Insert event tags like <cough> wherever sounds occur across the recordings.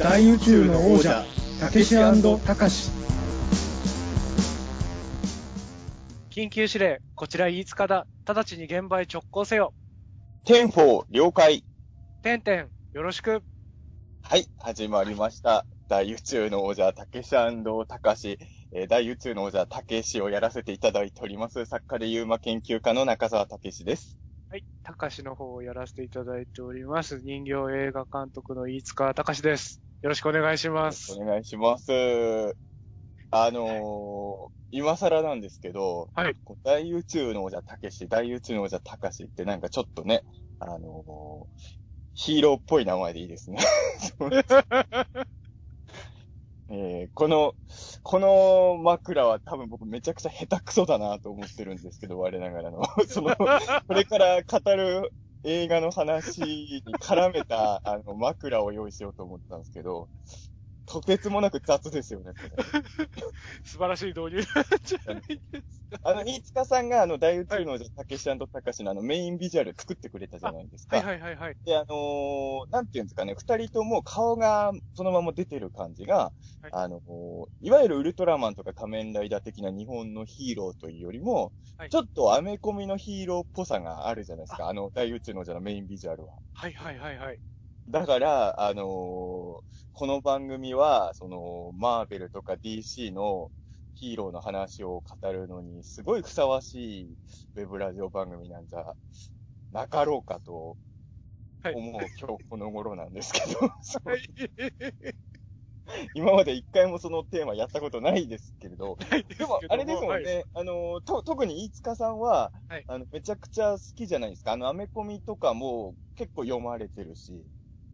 大宇宙の王者たけしたかし緊急指令、こちら飯塚だ。直ちに現場へ直行せよ。 Ten-four、了解。てんてん、よろしく。はい、始まりました。大宇宙の王者、たけしたかし、えー大宇宙の王者、たけしをやらせていただいております。作家で UMA 研究家の中澤たけしです。はい、たかしの方をやらせていただいております。人形映画監督の飯塚たかしです。よろしくお願いします。お願いします。あのー、今更なんですけど、はい大宇宙の王者、たけし、大宇宙の王者、たかしってなんかちょっとね、あのー、ヒーローっぽい名前でいいですね。<laughs> えーこの、この枕は多分僕めちゃくちゃ下手くそだなと思ってるんですけど、我ながらの。<laughs> その、これから語る映画の話に絡めた、あの、枕を用意しようと思ったんですけど、とてつもなく雑ですよね。<laughs> 素晴らしい導入なんじゃないですか。<laughs> あの、飯塚さんがあの、大宇宙のたけしたかしのあの、メインビジュアル作ってくれたじゃないですか。はいはいはいはい。で、あのーなんていうんですかね、二人とも顔がそのまま出てる感じが、はいあのーいわゆるウルトラマンとか仮面ライダー的な日本のヒーローというよりも、はいちょっとアメコミのヒーローっぽさがあるじゃないですか、あの、大宇宙のじゃのメインビジュアルは。はいはいはいはい。だから、あのーこの番組は、その、マーベルとか DC のヒーローの話を語るのに、すごいふさわしいウェブラジオ番組なんじゃなかろうかとはい。思う今日この頃なんですけど、<laughs> はい。今まで一回もそのテーマやったことないですけれど、でも、あれですもんはい。ね、あの、と、特に飯塚さんは、はい。あの、めちゃくちゃ好きじゃないですか。あの、アメコミとかも結構読まれてるし、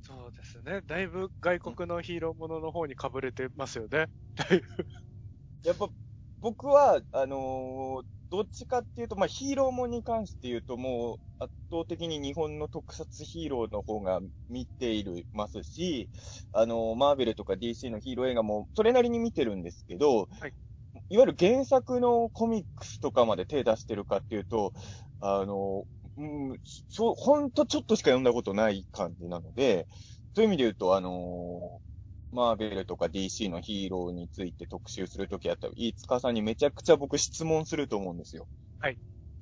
そうですね。だいぶ外国のヒーローものの方に被れてますよね。<laughs> やっぱ、僕は、あのーどっちかっていうと、まあ、ヒーローもんに関して言うと、もう、圧倒的に日本の特撮ヒーローの方が見ているますし、あのーマーベルとか DC のヒーロー映画も、それなりに見てるんですけど、はいいわゆる原作のコミックスとかまで手出してるかっていうと、あのーうん、そう、ほんとちょっとしか読んだことない感じなので、そういう意味で言うと、あのーマーベルとか DC のヒーローについて特集するときあったら、飯塚さんにめちゃくちゃ僕質問すると思うんですよ。はい。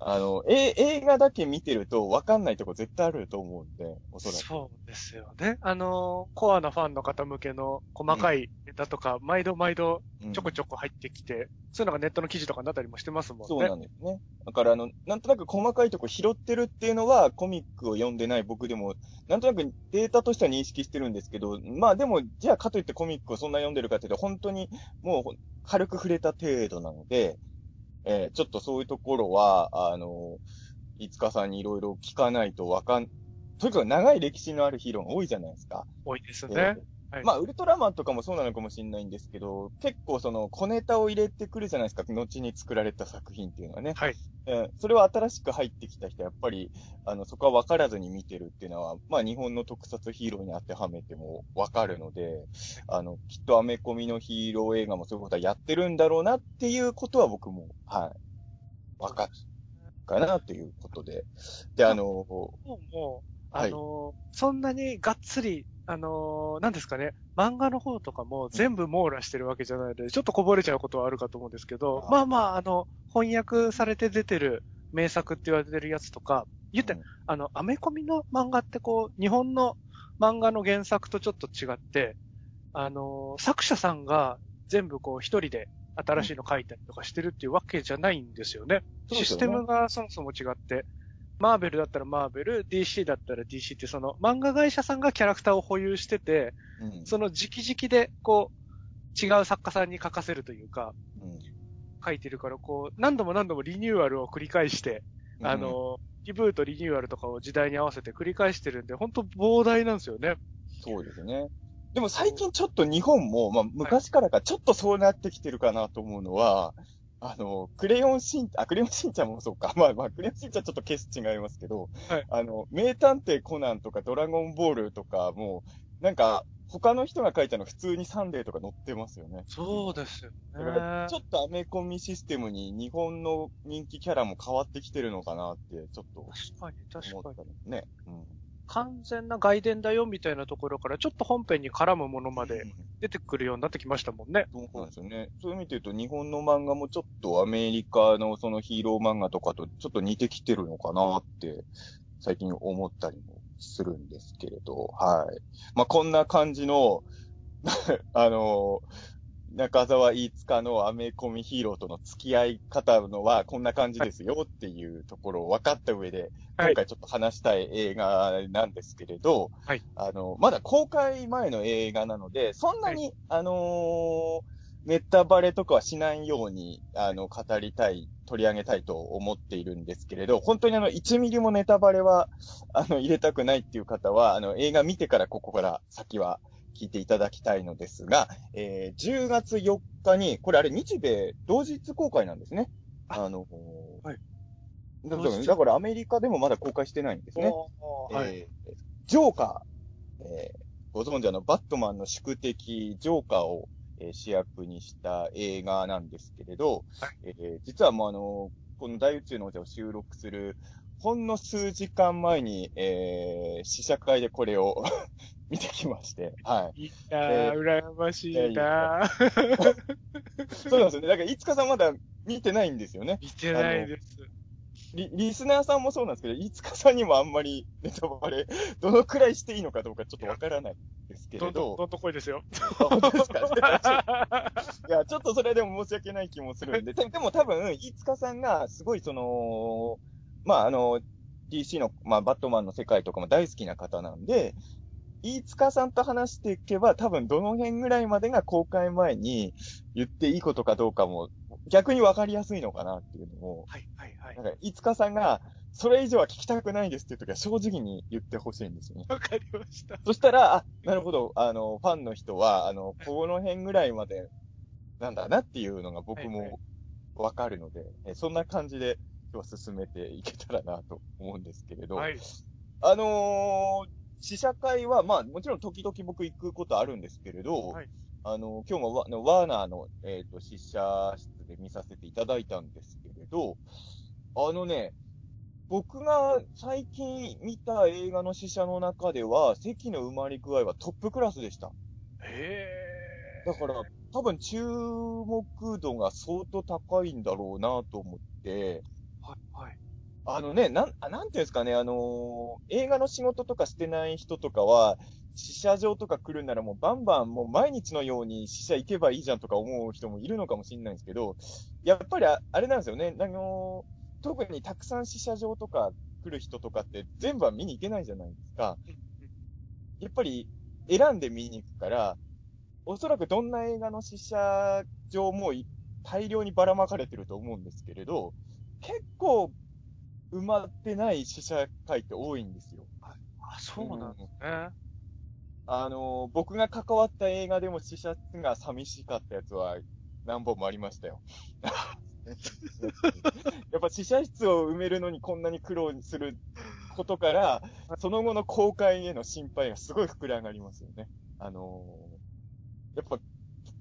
あの、え、映画だけ見てると分かんないとこ絶対あると思うんで、おそらく。そうですよね。あの、コアなファンの方向けの細かいネタとか、毎度毎度うんちょこちょこ入ってきて、そういうのがネットの記事とかになったりもしてますもんね。そうなんですね。だから、あの、なんとなく細かいとこ拾ってるっていうのは、コミックを読んでない僕でも、なんとなくデータとしては認識してるんですけど、まあでも、じゃあかといってコミックをそんな読んでるかっていうと、本当にもう軽く触れた程度なので、えーちょっとそういうところは、あの、いつかさんにいろいろ聞かないとわかん、とにかく長い歴史のあるヒーローが多いじゃないですか。多いですえね。ーはいまあ、ウルトラマンとかもそうなのかもしれないんですけど、結構その小ネタを入れてくるじゃないですか。後に作られた作品っていうのはね。はい。えーそれは新しく入ってきた人はやっぱり、あの、そこは分からずに見てるっていうのは、まあ、日本の特撮ヒーローに当てはめても分かるので、あの、きっとアメコミのヒーロー映画もそういうことはやってるんだろうなっていうことは僕も、はい。分かるかなということで。で、あの、もうもう、はいあの、そんなにがっつり、あの、なんですかね、漫画の方とかも全部網羅してるわけじゃないので、ちょっとこぼれちゃうことはあるかと思うんですけど、まあまあ、あの、翻訳されて出てる名作って言われてるやつとか、言って、うん。あの、アメコミの漫画ってこう、日本の漫画の原作とちょっと違って、あの、作者さんが全部こう一人で新しいの書いたりとかしてるっていうわけじゃないんですよね。そうですよね。システムがそもそも違って、マーベルだったらマーベル、DC だったら DC ってその漫画会社さんがキャラクターを保有してて、うんその直々でこう、違う作家さんに書かせるというか、うん書いてるからこう、何度も何度もリニューアルを繰り返して、あ、の、リブート、リニューアルとかを時代に合わせて繰り返してるんで、本当膨大なんですよね。そうですね。でも最近ちょっと日本も、まあ昔からかちょっとそうなってきてるかなと思うのは、あの、クレヨンしん、あ、クレヨンしんちゃんもそうか。<laughs> まあまあ、クレヨンしんちゃんちょっとケース違いますけど、はいあの、名探偵コナンとかドラゴンボールとかも、なんか、他の人が書いたの普通にサンデーとか載ってますよね。そうですよだから、ねちょ。っとアメコミシステムに日本の人気キャラも変わってきてるのかなって、ちょっと確かに、確かにね。うん。完全な外伝だよみたいなところから、ちょっと本編に絡むものまでうん出てくるようになってきましたもんね。そうなんですよね。そういう意味で言うと、日本の漫画もちょっとアメリカのそのヒーロー漫画とかとちょっと似てきてるのかなって、最近思ったりもするんですけれど、はい。まあ、こんな感じの、<laughs> あの、中澤飯塚のアメコミヒーローとの付き合い方のはこんな感じですよっていうところを分かった上で、はい。今回ちょっと話したい映画なんですけれど、はい。あの、まだ公開前の映画なので、そんなに、あのーネタバレとかはしないように、あの、語りたい、取り上げたいと思っているんですけれど、本当にあの、1ミリもネタバレは、あの、入れたくないっていう方は、あの、映画見てからここから先は聞いていただきたいのですが、えー10月4日に、これあれ日米同日公開なんですね。ああの、はいだ同日だからアメリカでもまだ公開してないんですね。はい。えージョーカー、えーご存知あの、バットマンの宿敵、ジョーカーを、えー主役にした映画なんですけれど、はいえー実はもうあの、この大宇宙の王者を収録する、ほんの数時間前に、えー試写会でこれを見てきまして、はい。いやー、羨ましいなーそうなんですよね。だから、いつかさんまだ見てないんですよね。見てないです。リリスナーさんもそうなんですけど、いつかさんにもあんまりネタバレ、<laughs> どのくらいしていいのかどうかちょっとわからないですけれど、どんどん、どんどん来いですよ。あ本当ですか？<laughs> いや、ちょっとそれでも申し訳ない気もするんで、で <laughs> でも多分、飯塚さんがすごいその、まあ、あの、DC の、まあ、バットマンの世界とかも大好きな方なんで、飯塚さんと話していけば、多分どの辺ぐらいまでが公開前に言っていいことかどうかも、逆にわかりやすいのかなっていうのも、はい、はい、はいなん。か、飯塚さんが、それ以上は聞きたくないですっていう時は正直に言ってほしいんですよね。わかりました。そしたら、あ、なるほど、あの、ファンの人は、あの、この辺ぐらいまでなんだなっていうのが僕はいもわかるので、えそんな感じで今日は進めていけたらなと思うんですけれど、はい。あのー試写会は、まあ、もちろん時々僕行くことあるんですけれど、はいあの、今日もワワーナーの、えっ、と、試写室で見させていただいたんですけれど、あのね、僕が最近見た映画の試写の中では、席の埋まり具合はトップクラスでした。へだから、多分注目度が相当高いんだろうなと思って、ー。はい、はい。あのね、なん、なんていうんですかね、あのー映画の仕事とかしてない人とかは、試写場とか来るならもうバンバンもう毎日のように試写行けばいいじゃんとか思う人もいるのかもしれないんですけど、やっぱりああれなんですよね、あのー特にたくさん試写場とか来る人とかって全部は見に行けないじゃないですか。やっぱり選んで見に行くから、おそらくどんな映画の試写場もい大量にばらまかれてると思うんですけれど、結構埋まってない試写会って多いんですよ。あ、そうなんですね。あの、僕が関わった映画でも試写室が寂しかったやつは何本もありましたよ。<laughs> やっぱ試写室を埋めるのにこんなに苦労することから、その後の公開への心配がすごい膨れ上がりますよね。あのやっぱ、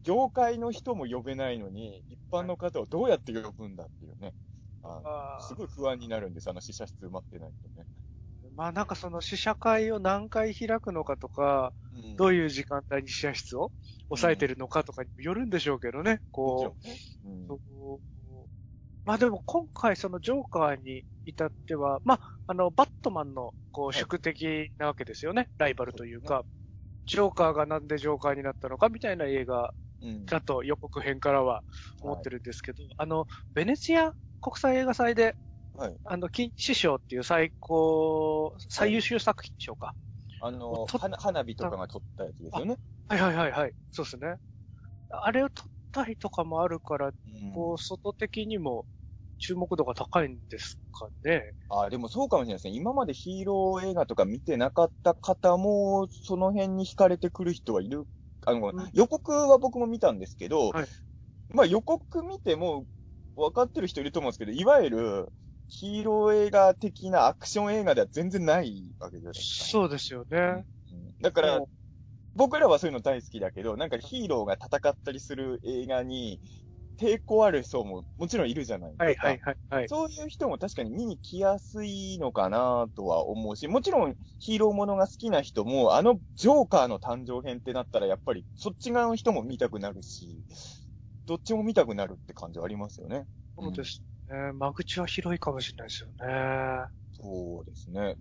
業界の人も呼べないのに、一般の方をどうやって呼ぶんだっていうね。あすごい不安になるんです、あの試写室埋まってないとね。まあなんかその試写会を何回開くのかとか、どういう時間帯に試写室を抑えてるのかとかにもよるんでしょうけどね。こう、もちろんまあでも今回そのジョーカーに至っては、まあ、あの、バットマンのこうはい宿敵なわけですよね。ライバルというか、ジョーカーがなんでジョーカーになったのかみたいな映画うんうんだと予告編からは思ってるんですけど、あの、ベネチア国際映画祭で、はい。あの、金獅賞っていう最高、最優秀作品賞か。あの、と花花火とかが撮ったやつですよね。はいはいはいはい。そうですね。あれを撮ったりとかもあるから、うんこう、外的にも注目度が高いんですかね。あ、でもそうかもしれないですね。今までヒーロー映画とか見てなかった方も、その辺に惹かれてくる人はいる。あの、うん予告は僕も見たんですけど、はいまあ予告見ても分かってる人いると思うんですけど、いわゆるヒーロー映画的なアクション映画では全然ないわけじゃないですか。そうですよね。うんだからも、僕らはそういうの大好きだけど、なんかヒーローが戦ったりする映画に、抵抗ある層ももちろんいるじゃないですか。はいはいはいはい。そういう人も確かに見に来やすいのかなとは思うし、もちろんヒーローものが好きな人も、あのジョーカーの誕生編ってなったらやっぱりそっち側の人も見たくなるし、どっちも見たくなるって感じはありますよね。そうですね。間口は広いかもしれないですよね。そうですね。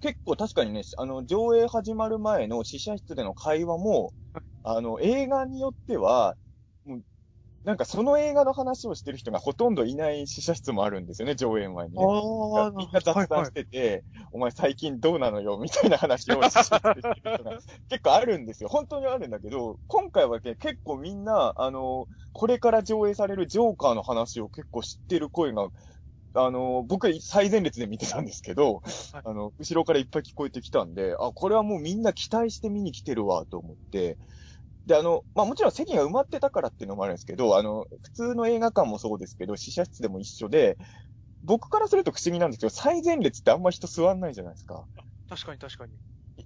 結構確かにね、あの、上映始まる前の試写室での会話も、あの、映画によっては、なんかその映画の話をしてる人がほとんどいない試写室もあるんですよね、上映前にね。みんな雑談してて、お前最近どうなのよ、みたいな話を試写室でしてる人が <laughs> 結構あるんですよ。本当にあるんだけど、今回はね、結構みんな、あの、これから上映されるジョーカーの話を結構知ってる声が、あの、僕最前列で見てたんですけど、はいあの、後ろからいっぱい聞こえてきたんで、あ、これはもうみんな期待して見に来てるわ、と思って、で、あの、まあ、もちろん席が埋まってたからっていうのもあるんですけど、あの、普通の映画館もそうですけど、試写室でも一緒で、僕からすると不思議なんですけど、最前列ってあんま人座んないじゃないですか。確かに確かに。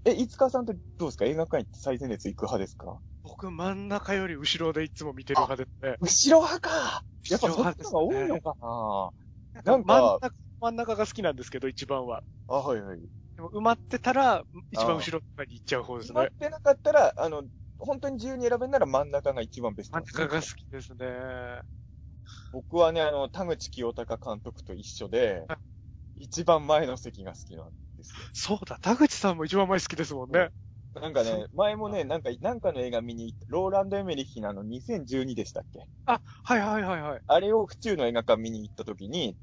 え、いつかさんってどうですか？映画館行って最前列行く派ですか？僕真ん中より後ろでいつも見てる派ですね。後ろ派かやっぱそっちの方が多いのかな？なんか真ん中、真ん中が好きなんですけど、一番は。あ、はいはい。でも埋まってたら、一番後ろとかに行っちゃう方ですね決まっ。てなかったら、あの、本当に自由に選べんなら真ん中が一番ベスト真ん中が好きですね。僕はね、あの、田口清隆監督と一緒では、一番前の席が好きなんですよ。そうだ、田口さんも一番前好きですもんね。そなんかね、前もね、なんか、なんかの映画見に行った、ローランド・エメリッヒのあの2012でしたっけ？あ、はいはいはいはい。あれを府中の映画館見に行った時に、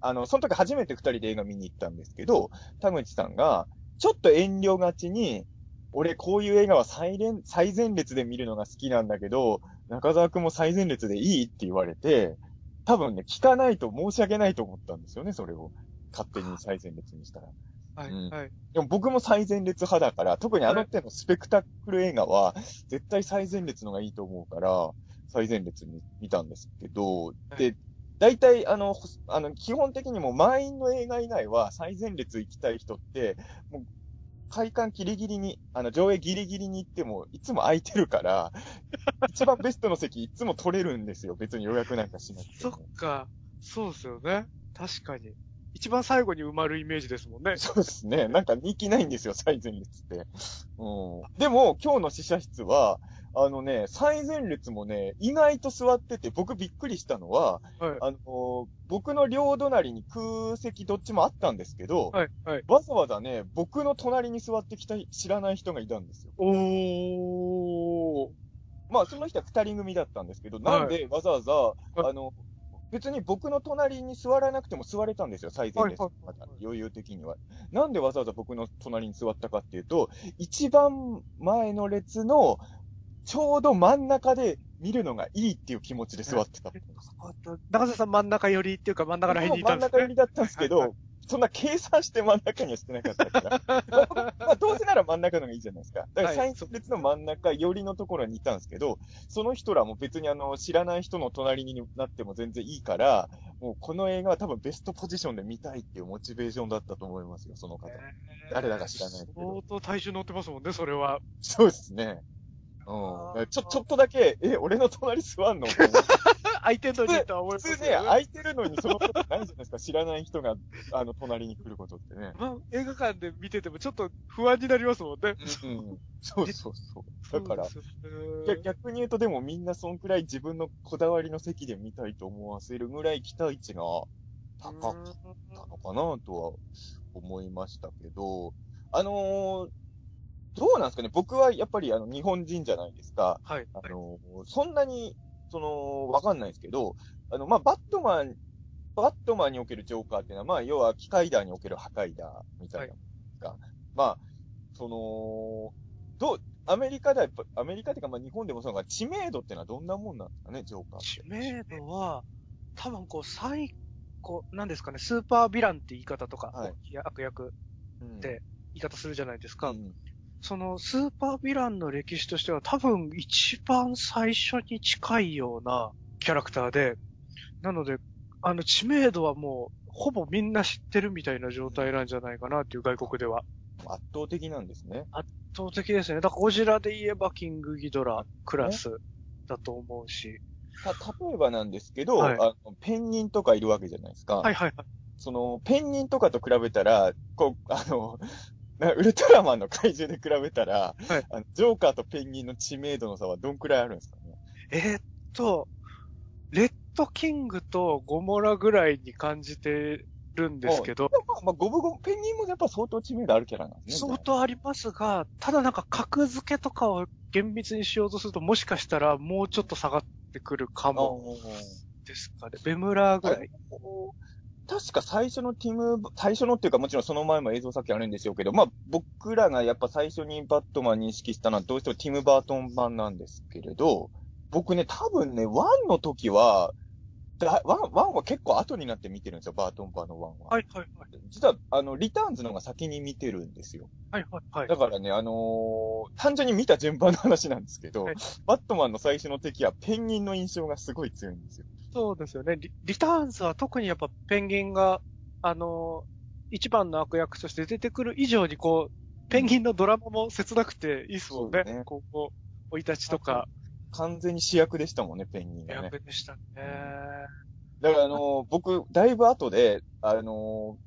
あの、その時初めて二人で映画見に行ったんですけど、田口さんが、ちょっと遠慮がちに、俺こういう映画は最連最前列で見るのが好きなんだけど、中澤くんも最前列でいいって言われて、多分ね、聞かないと申し訳ないと思ったんですよね、それを。勝手に最前列にしたら。はいうんはい。でも僕も最前列派だから、特にあの手のスペクタクル映画は、絶対最前列のがいいと思うから、最前列に見たんですけど、で、大体、あの、ほあの、基本的にもう満員の映画以外は最前列行きたい人って、もう、開館ギリギリに、あの、上映ギリギリに行っても、いつも空いてるから、<laughs> 一番ベストの席いつも取れるんですよ。別に予約なんかしなくてそも。っか。そうですよね。確かに。一番最後に埋まるイメージですもんね。そうですね。なんか人気ないんですよ、最前列って。うん。でも、今日の試写室は、あのね、最前列もね、意外と座ってて、僕びっくりしたのは、はい。あのー僕の両隣に空席どっちもあったんですけど、はい。はい。わざわざね、僕の隣に座ってきた知らない人がいたんですよ。おー。まあ、その人は二人組だったんですけど、なんでわざわざ、いあの、別に僕の隣に座らなくても座れたんですよ、最前列はいはいはい余裕的には。なんでわざわざ僕の隣に座ったかっていうと、一番前の列の、ちょうど真ん中で見るのがいいっていう気持ちで座ってたんです。中澤さん真ん中寄りっていうか真ん中ら辺にいたんですね。真ん中寄りだったんですけど、そんな計算して真ん中にはしてなかったから。<laughs> まあどうせなら真ん中のがいいじゃないですか。だからはい最列の真ん中寄りのところにいたんですけど、その人らも別にあの、知らない人の隣になっても全然いいから、もうこの映画は多分ベストポジションで見たいっていうモチベーションだったと思いますよ、その方。誰だか知らないけど相当体重乗ってますもんね、それは。そうですね。うん。ちょ、ちょっとだけ、え、俺の隣座んの？空いてんのにとは思います普通ね、空いてるのにそのことないじゃないですか。知らない人が、あの、隣に来ることってね。まあ、映画館で見ててもちょっと不安になりますもんね。うん。そうそうそう。だから、ね逆逆に言うとでもみんなそんくらい自分のこだわりの席で見たいと思わせるぐらい期待値が高かったのかなとは思いましたけど、あのーどうなんですかね僕はやっぱりあの日本人じゃないですか。はい。あのーそんなに、その、わかんないですけど、あの、まあ、バットマン、バットマンにおけるジョーカーっていうのは、まあ、要は機械ダーにおける破壊ダーみたいなものですか。まあ、その、どう、アメリカではやっぱ、アメリカっていうか、まあ、日本でもそうだが、知名度ってのはどんなもんなんですかね、ジョーカーって。知名度は、多分こう、最高、なんですかね、スーパーヴィランって言い方とか、はい悪役うんで言い方するじゃないですか。うんそのスーパーヴィランの歴史としては多分一番最初に近いようなキャラクターで、なので、あの知名度はもうほぼみんな知ってるみたいな状態なんじゃないかなっていう外国では。圧倒的なんですね。圧倒的ですね。だからゴジラで言えばキングギドラクラスだと思うし、た、例えばなんですけど、はいあの、ペンギンとかいるわけじゃないですか。はいはいはい。その、ペンギンとかと比べたら、こう、あの、な <laughs> ウルトラマンの怪獣で比べたら、はいあのジョーカーとペンギンの知名度の差はどんくらいあるんですかね？えーっと、レッドキングとゴモラぐらいに感じてるんですけど、まあ、まあ、ゴブゴブ、ペンギンもやっぱ相当知名度あるキャラなんですね。相当ありますが、ただなんか格付けとかを厳密にしようとすると、もしかしたらもうちょっと下がってくるかあもですかね。ベムラーぐらい。確か最初のティム、最初のっていうかもちろんその前も映像作品あるんでしょうけど、まあ僕らがやっぱ最初にバットマン認識したのはどうしてもティム・バートン版なんですけれど、僕ね、多分ね、ワンの時は、だワン、ワンは結構後になって見てるんですよ、バートン版のワンは。はいはいはい。実は、あの、リターンズの方が先に見てるんですよ。はいはいはい。だからね、あのー単純に見た順番の話なんですけど、はいバットマンの最初の敵はペンギンの印象がすごい強いんですよ。そうですよね。リリターンズは特にやっぱペンギンが、あの、一番の悪役として出てくる以上にこう、ペンギンのドラマも切なくていいっすもんね。ねここ、生い立ちとか、完全に主役でしたもんね、ペンギンがね。役でしたね。だからあのー僕、だいぶ後で、あの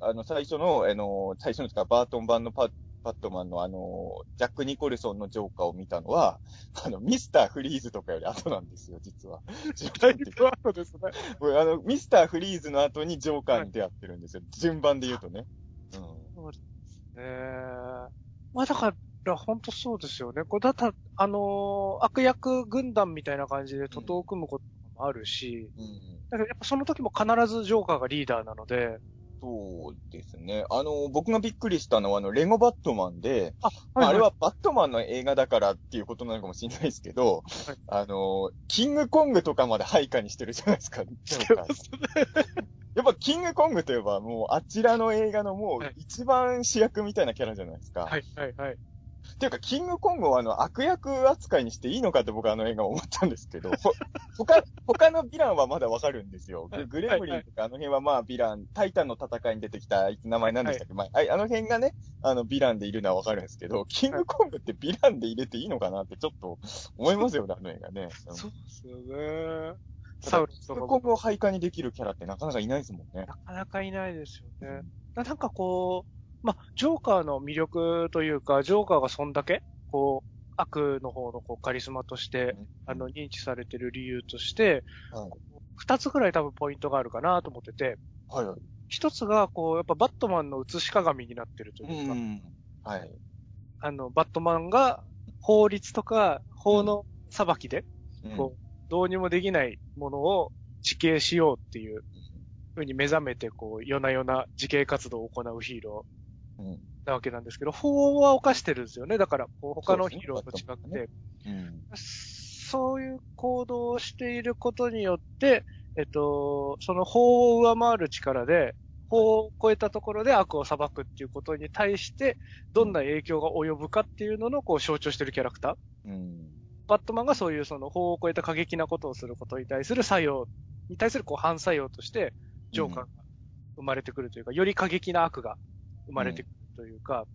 ーあの、最初の、あのー最初のですか、バートン版のパバットマンのあのージャック・ニコルソンのジョーカーを見たのは、あの、ミスター・フリーズとかより後なんですよ、実は。ですあの、<laughs> ミスター・フリーズの後にジョーカーに出会ってるんですよ。順番で言うとね。うん。えー、まあだから、本当そうですよね。これだったら、あのー悪役軍団みたいな感じで徒党を組むこともあるし、うん。だけどやっぱその時も必ずジョーカーがリーダーなので、そうですね。あの、僕がびっくりしたのは、あの、レゴバットマンで、あ、まああれはバットマンの映画だからっていうことなのかもしれないですけど、はいあの、キングコングとかまで配下にしてるじゃないですか。やっぱキングコングといえばもうあちらの映画のもうはい一番主役みたいなキャラじゃないですか。はい、はい、はい。っていうか、キングコングをあの悪役扱いにしていいのかって僕はあの映画思ったんですけど、<laughs> ほ他、他のヴィランはまだわかるんですよ。ググレムリンとかあの辺はまあヴィラン、タイタンの戦いに出てきた、名前何でしたっけ、まあ、あいあの辺がね、あのヴィランでいるのはわかるんですけど、キングコングってヴィランで入れていいのかなってちょっと思いますよね、あの映画ね。うんそうですよね。たサウだキングルスとかもコングを配下にできるキャラってなかなかいないですもんね。なかなかいないですよね。だなんかこう、まあ、ジョーカーの魅力というか、ジョーカーがそんだけ、こう、悪の方のこうカリスマとして、あの、認知されてる理由として、はい二つぐらい多分ポイントがあるかなと思ってて、はいはい。一つが、こう、やっぱバットマンの写し鏡になってるとういうか、ん。はい。あの、バットマンが法律とか法の裁きで、うんこう、どうにもできないものを自警しようっていう風に目覚めて、こう、夜な夜な自警活動を行うヒーロうん。ーなわけなんですけど、法は犯してるんですよね。だから、こう他のヒーローと違って、うん。そういう行動をしていることによって、えっと、その法を上回る力で、法を超えたところで悪を裁くっていうことに対して、どんな影響が及ぶかっていうののこう象徴してるキャラクター。うん。バットマンがそういうその法を超えた過激なことをすることに対する作用に対するこう反作用として、ジョーカーが生まれてくるというか、より過激な悪が生まれてくるというか、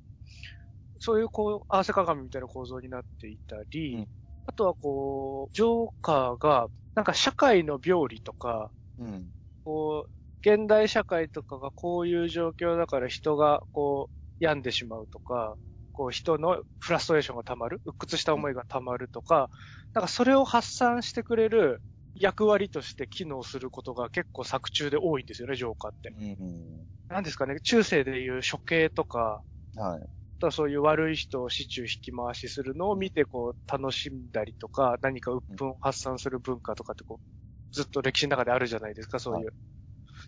そういうこう、合わせ鏡みたいな構造になっていたり、うんあとはこう、ジョーカーが、なんか社会の病理とか、うん。こう、現代社会とかがこういう状況だから人がこう、病んでしまうとか、こう人のフラストレーションが溜まる、鬱屈した思いが溜まるとか、なんかそれを発散してくれる役割として機能することが結構作中で多いんですよね、ジョーカーって。うん。なんですかね、中世でいう処刑とか、はい。あとはそういう悪い人を市中引き回しするのを見てこう楽しんだりとか、何か鬱憤を発散する文化とかってこう、ずっと歴史の中であるじゃないですか、そういう。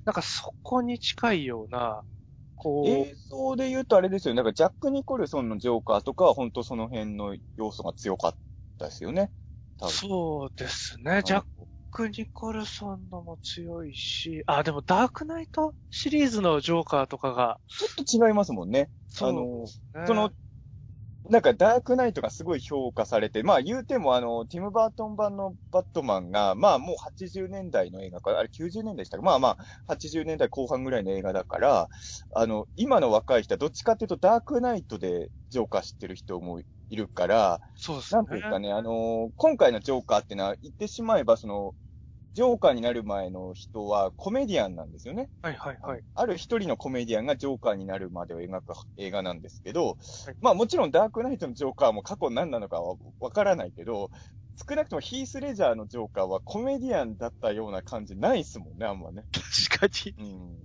なんかそこに近いような、こう、映像で言うとあれですよね。なんかジャック・ニコルソンのジョーカーとかは本当その辺の要素が強かったですよね。そうですね。ジャック・ニコルソンのも強いし、あ、でもダークナイトシリーズのジョーカーとかが、ちょっと違いますもんね。そうねその、なんかダークナイトがすごい評価されて、まあ言うてもあの、ティム・バートン版のバットマンが、まあもう80年代の映画か、あれ90年代でしたか？まあまあ80年代後半ぐらいの映画だから、あの、今の若い人はどっちかっていうとダークナイトでジョーカー知ってる人もいるから、そうですね。なんていうかね、あのー今回のジョーカーってのは、言ってしまえば、その、ジョーカーになる前の人はコメディアンなんですよね。はいはいはい。ある一人のコメディアンがジョーカーになるまでを描く映画なんですけど、はいまあもちろんダークナイトのジョーカーも過去何なのかはわからないけど、少なくともヒース・レジャーのジョーカーはコメディアンだったような感じないっすもんね、あんまね。確かに。うん。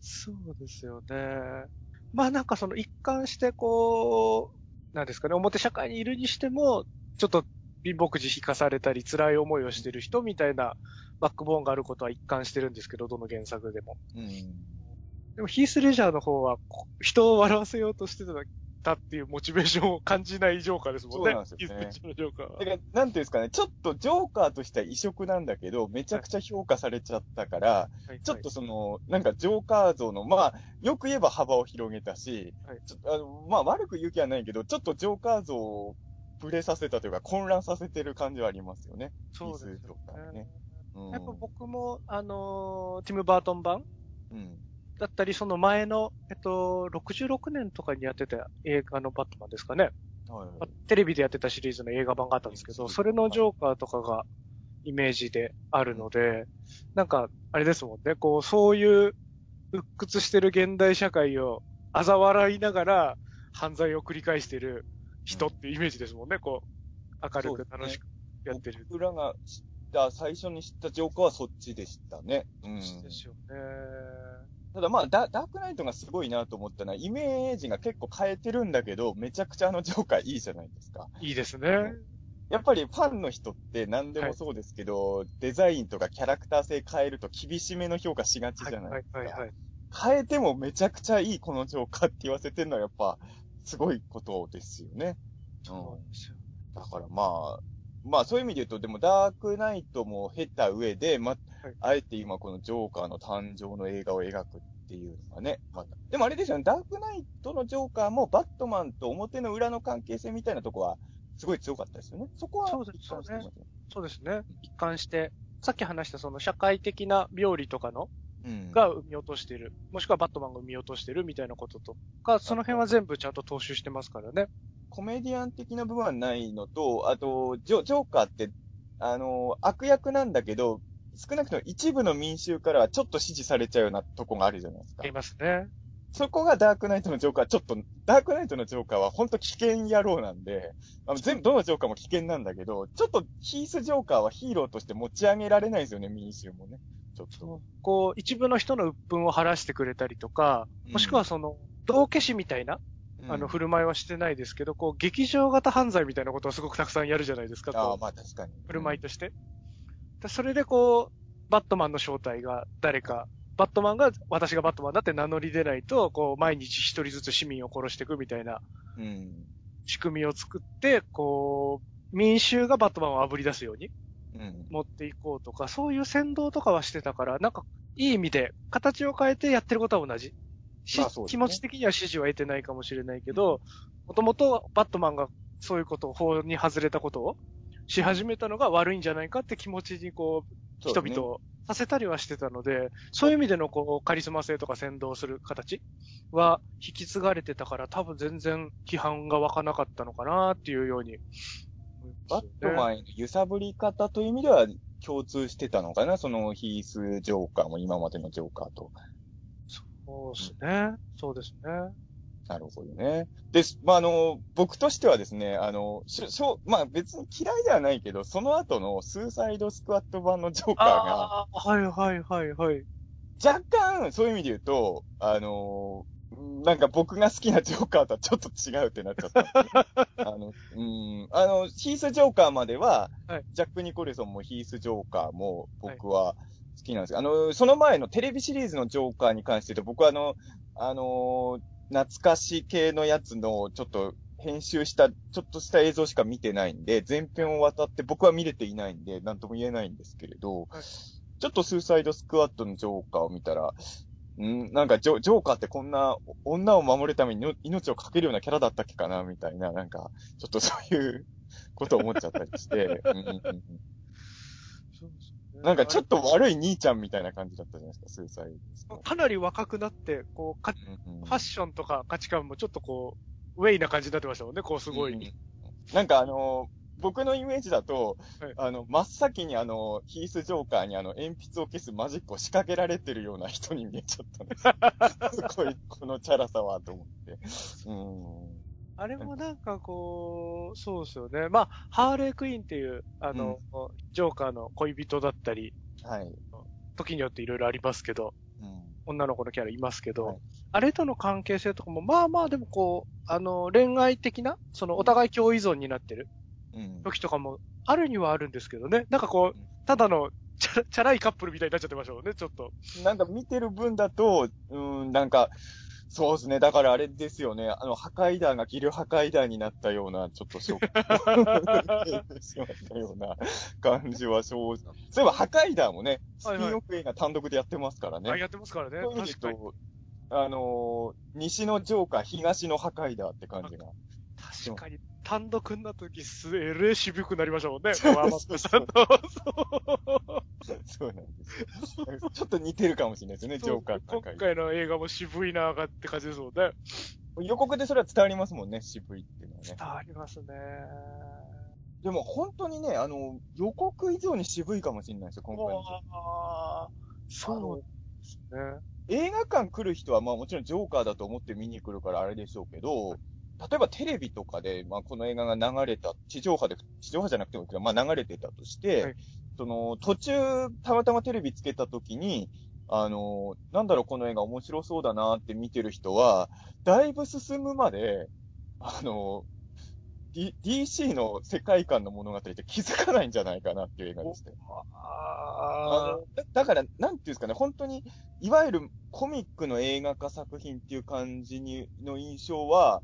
そうですよね。まあなんかその一貫してこう、なんですかね、表社会にいるにしても、ちょっと貧乏くじ引かされたり辛い思いをしてる人みたいなバックボーンがあることは一貫してるんですけど、どの原作でも。うん。でもヒース・レジャーの方は、こ人を笑わせようとしてたっていうモチベーションを感じないジョーカーですもんね。そうなんですよねのジョーカーはだ。から、なんていうんですかね、ちょっとジョーカーとしては異色なんだけど、めちゃくちゃ評価されちゃったから、はいちょっとその、なんかジョーカー像の、まあ、よく言えば幅を広げたし、はいちょっとあのまあ、悪く言う気はないけど、ちょっとジョーカー像をブレさせたというか、混乱させてる感じはありますよね。そうですねね。うん。やっぱ僕も、あのーティム・バートン版うん。だったり、その前の、えっと、66年とかにやってた映画のバットマンですかね。はいはいまあテレビでやってたシリーズの映画版があったんですけど、それのジョーカーとかがイメージであるので、なんか、あれですもんね、こう、そういう鬱屈してる現代社会を嘲笑いながら犯罪を繰り返してる人っていうイメージですもんね、こう、明るく楽しくやってる。僕らが知った、最初に知ったジョーカーはそっちでしたね。うん。ですよね。ただまあダ、ダークナイトがすごいなと思ったのは、イメージが結構変えてるんだけど、めちゃくちゃあのジョーカーいいじゃないですか。いいですね。やっぱりファンの人って何でもそうですけど、デザインとかキャラクター性変えると厳しめの評価しがちはいじゃないですか。はいはいはい。変えてもめちゃくちゃいいこのジョーカーって言わせてるのはやっぱ、すごいことですよね。そうですよ。だからまあ、まあそういう意味で言うと、でもダークナイトも経た上で、ま、あえて今このジョーカーの誕生の映画を描くっていうのがね、また。でもあれですよね、ダークナイトのジョーカーもバットマンと表の裏の関係性みたいなとこは、すごい強かったですよね。そこは、そうですよね一貫してますよそうですね。一貫して、さっき話したその社会的な病理とかのうん。が生み落としてる、もしくはバットマンが生み落としてるみたいなこととか、その辺は全部ちゃんと踏襲してますからね。コメディアン的な部分はないのと、あと、ジョジョーカーって、あの、悪役なんだけど、少なくとも一部の民衆からはちょっと支持されちゃうようなとこがあるじゃないですかあり。ますね。そこがダークナイトのジョーカー、ちょっと、ダークナイトのジョーカーは本当危険野郎なんで、あの全部、どのジョーカーも危険なんだけど、ちょっとヒースジョーカーはヒーローとして持ち上げられないですよね、民衆もね。ちょっと。こう、一部の人の鬱憤を晴らしてくれたりとか、もしくはその、道化師みたいな、あの、振る舞いはしてないですけど、こう、劇場型犯罪みたいなことはすごくたくさんやるじゃないですか、ああ、まあ確かに。振る舞いとして。でそれでこう、バットマンの正体が誰か、バットマンが、私がバットマンだって名乗り出ないと、こう、毎日一人ずつ市民を殺していくみたいなうん。仕組みを作って、こう、民衆がバットマンを炙り出すようにうん。持っていこうとか、そういう先導とかはしてたから、なんか、いい意味で、形を変えてやってることは同じ。しまあね気持ち的には支持は得てないかもしれないけど、もともとバットマンがそういうことを、法に外れたことをし始めたのが悪いんじゃないかって気持ちにこう、人々をさせたりはしてたので、そういう意味でのこう、カリスマ性とか先導する形は引き継がれてたから、多分全然批判が湧かなかったのかなっていうように。バットマンへの揺さぶり方という意味では共通してたのかなそのヒースジョーカーも今までのジョーカーと。そうですね。そうですね。なるほどね。です。まあ、あの、僕としてはですね、あの、しょ、しょ、まあ別に嫌いではないけど、その後のスーサイドスクワット版のジョーカーが、ああ、はいはいはいはい。若干、そういう意味で言うと、あのーなんか僕が好きなジョーカーとはちょっと違うってなっちゃったんですね、<laughs> あの、うん、あの、ヒースジョーカーまでは、はいジャック・ニコルソンもヒースジョーカーも僕は好きなんです、あの、その前のテレビシリーズのジョーカーに関して言うと、僕はあの、あのー懐かし系のやつのちょっと編集した、ちょっとした映像しか見てないんで、前編を渡って僕は見れていないんで、なんとも言えないんですけれど、はい。ちょっとスーサイドスクワットのジョーカーを見たら、ん？なんかジョ、ジョーカーってこんな女を守るためにの命をかけるようなキャラだったっけかな？みたいな、なんか、ちょっとそういうことを思っちゃったりして、うんうんうん。そうですねなんかちょっと悪い兄ちゃんみたいな感じだったじゃないですか、スーサイドスクワット。かなり若くなって、こう、かファッションとか価値観もちょっとこう、ウェイな感じになってましたもんね、こうすごい。うんなんかあのー僕のイメージだと、はいあの、真っ先にあの、ヒース・ジョーカーにあの、鉛筆を消すマジックを仕掛けられてるような人に見えちゃったんですよ。<laughs> すごい、このチャラさは、と思って。うーん。あれもなんかこう、そうですよね。まあ、ハーレークイーンっていう、あの、ジョーカーの恋人だったり、はい。時によっていろいろありますけど、うん。女の子のキャラいますけど、はいあれとの関係性とかも、まあまあでもこう、あの、恋愛的な、そのお互い共依存になってるうん。時とかも、あるにはあるんですけどね。なんかこう、ただのチャラ、チャラいカップルみたいになっちゃってましたもんね、ちょっと。なんか見てる分だと、うーん、なんか、そうですね。だからあれですよね。あの、破壊弾がギル破壊弾になったような、ちょっとショックを <laughs> しまったような感じは正直。そういえば破壊弾もね、スピはいはいンオフ映画単独でやってますからね。あ、やってますからね。そういうと、あのー西のジョーカー、東の破壊だって感じが。確かに、単独になった時、すえれ渋くなりましたもんね。そうこう天野さんと。そうなんですよ。ちょっと似てるかもしれないですね、ジョーカー今壊。回の映画も渋いなーって感じですもんね。予告でそれは伝わりますもんね、渋いっていうのはね。伝わりますね。でも本当にね、あの、予告以上に渋いかもしれないですよ、今回の。ああ、そうですね。映画館来る人は、まあもちろんジョーカーだと思って見に来るからあれでしょうけど、例えばテレビとかで、まあこの映画が流れた、地上波で、地上波じゃなくてもいいけど、まあ流れてたとして、はいその、途中、たまたまテレビつけた時に、あの、なんだろう、この映画面白そうだなって見てる人は、だいぶ進むまで、あの、D、DC の世界観の物語って気づかないんじゃないかなっていう映画でしたよ。あだだから、なんていうんですかね、本当に、いわゆるコミックの映画化作品っていう感じにの印象は、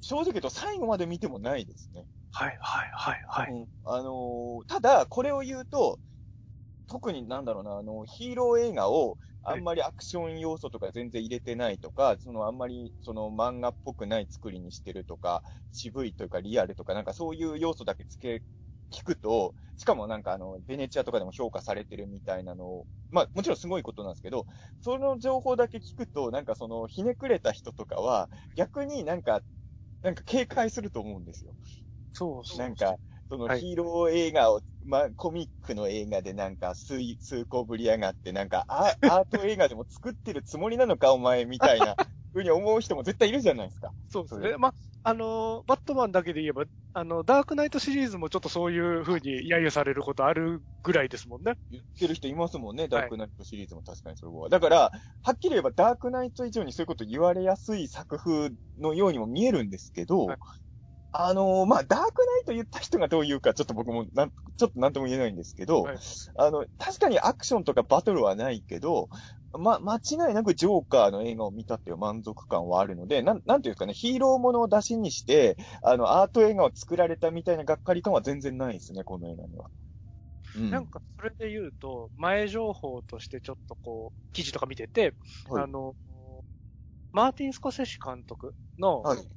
正直言うと最後まで見てもないですね。あ、はいはいはいはい。うんあのーただ、これを言うと、特になんだろうな、あの、ヒーロー映画をあんまりアクション要素とか全然入れてないとか、そのあんまりその漫画っぽくない作りにしてるとか、渋いというかリアルとかなんかそういう要素だけ付け、聞くと、しかもなんかあの、ベネチアとかでも評価されてるみたいなのを、まあもちろんすごいことなんですけど、その情報だけ聞くと、なんかその、ひねくれた人とかは、逆になんか、なんか警戒すると思うんですよ。そうそう。なんか、そのはいヒーロー映画を、まあ、コミックの映画でなんか、数、数個ぶり上がって、なんか、アアート映画でも作ってるつもりなのか、<laughs> お前、みたいな、ふうに思う人も絶対いるじゃないですか。そうですね。まあ、あのー、バットマンだけで言えば、あの、ダークナイトシリーズもちょっとそういう風に揶揄されることあるぐらいですもんね。言ってる人いますもんね、ダークナイトシリーズも確かにそれは。だから、はっきり言えばダークナイト以上にそういうこと言われやすい作風のようにも見えるんですけど、はいあのーまあ、ダークナイト言った人がどう言うか、ちょっと僕もなん、ちょっとなんとも言えないんですけど、はいあの、確かにアクションとかバトルはないけど、ま、間違いなくジョーカーの映画を見たっていう満足感はあるので、なん、なんていうんですかね、ヒーローものを出しにして、あの、アート映画を作られたみたいながっかり感は全然ないですね、この映画には。うんなんか、それで言うと、前情報としてちょっとこう、記事とか見てて、はいあの、マーティン・スコセッシ監督の、はい。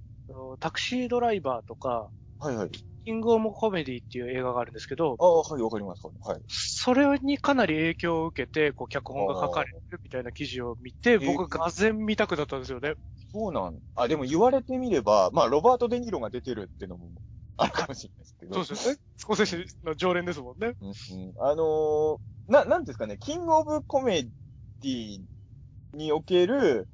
タクシードライバーとか、はいはい。キングオブコメディっていう映画があるんですけどあ、あ、はい、わかります。はい。それにかなり影響を受けて、こう、脚本が書かれてるみたいな記事を見て、ー僕、がぜん見たくなったんですよね。そうなん。あ、でも言われてみれば、まあ、ロバート・デ・ニーロが出てるっていうのもあるかもしれないですけど。そうですよね。スコセッシの常連ですもんね。うんうんあのーな、なんですかね、キングオブコメディにおける、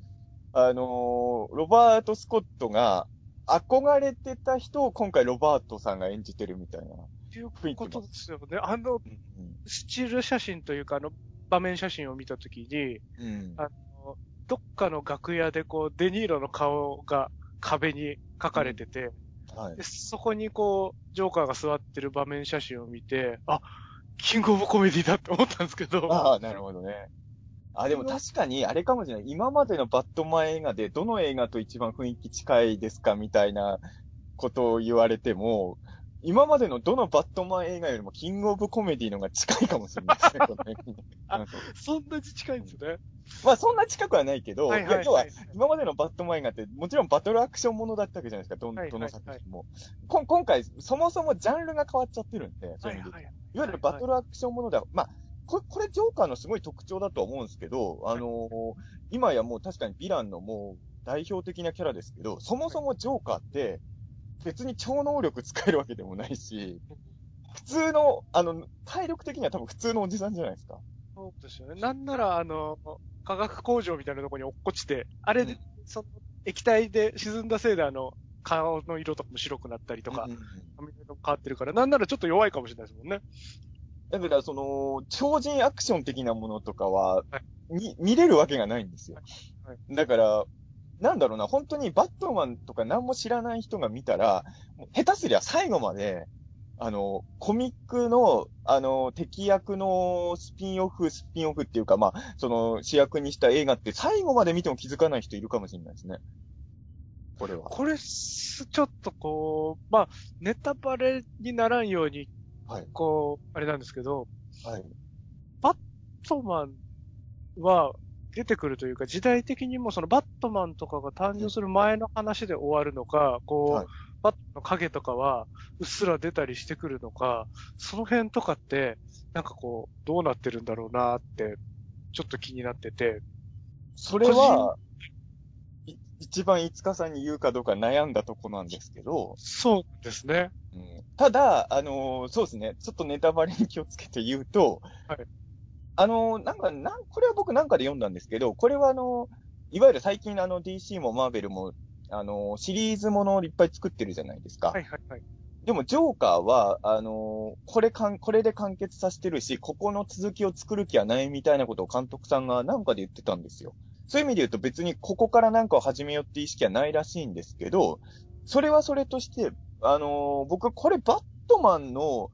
あのーロバート・スコットが憧れてた人を今回ロバートさんが演じてるみたいな。っていうことですよね。あの、うんスチール写真というか、あの、場面写真を見たときに、うん。あの、どっかの楽屋でこう、デニーロの顔が壁に描かれてて、はいで。そこにこう、ジョーカーが座ってる場面写真を見て、あ、キングオブコメディだって思ったんですけど、ああ、なるほどね。あ、でも確かに、あれかもしれない。今までのバットマン映画で、どの映画と一番雰囲気近いですかみたいなことを言われても、今までのどのバットマン映画よりも、キングオブコメディのが近いかもしれないですね、<laughs> そんなに近いんですね。まあ、そんな近くはないけど、はいはいはい要は、今までのバットマン映画って、もちろんバトルアクションものだったわけじゃないですか、どどの作品も。こん今回、そもそもジャンルが変わっちゃってるんで、そうはいいう意味ではい。いわゆるバトルアクションものでは、まあ、これ、これジョーカーのすごい特徴だと思うんですけど、あのー今やもう確かにヴィランのもう代表的なキャラですけど、そもそもジョーカーって、別に超能力使えるわけでもないし、普通の、あの、体力的には多分普通のおじさんじゃないですか。そうですよね。なんなら、あの、化学工場みたいなところに落っこちて、あれで、うんその、液体で沈んだせいで、あの、顔の色とかも白くなったりとか、うん髪の色も変わってるから、なんならちょっと弱いかもしれないですもんね。だから、その、超人アクション的なものとかはは、み、見れるわけがないんですよ。はいだから、なんだろうな、本当にバットマンとか何も知らない人が見たら、下手すりゃ最後まで、あの、コミックの、あの、敵役のスピンオフ、スピンオフっていうか、まあ、その、主役にした映画って最後まで見ても気づかない人いるかもしれないですね。これは。これ、すちょっとこう、まあ、ネタバレにならんように、はい。こう、あれなんですけど、はい。バットマンは出てくるというか、時代的にもそのバットマンとかが誕生する前の話で終わるのか、こう、はいバットの影とかはうっすら出たりしてくるのか、その辺とかって、なんかこう、どうなってるんだろうなって、ちょっと気になってて。それは、い一番五日さんに言うかどうか悩んだとこなんですけど、そうですね。うんただ、あのーそうですね。ちょっとネタバレに気をつけて言うと、はいあのーなんか、なん、これは僕なんかで読んだんですけど、これはあのーいわゆる最近あの DC もマーベルも、あのーシリーズものをいっぱい作ってるじゃないですか。はいはいはい。でも、ジョーカーは、あのーこれかん、これで完結させてるし、ここの続きを作る気はないみたいなことを監督さんがなんかで言ってたんですよ。そういう意味で言うと別にここからなんかを始めようって意識はないらしいんですけど、それはそれとして、あのー僕、これバットマンの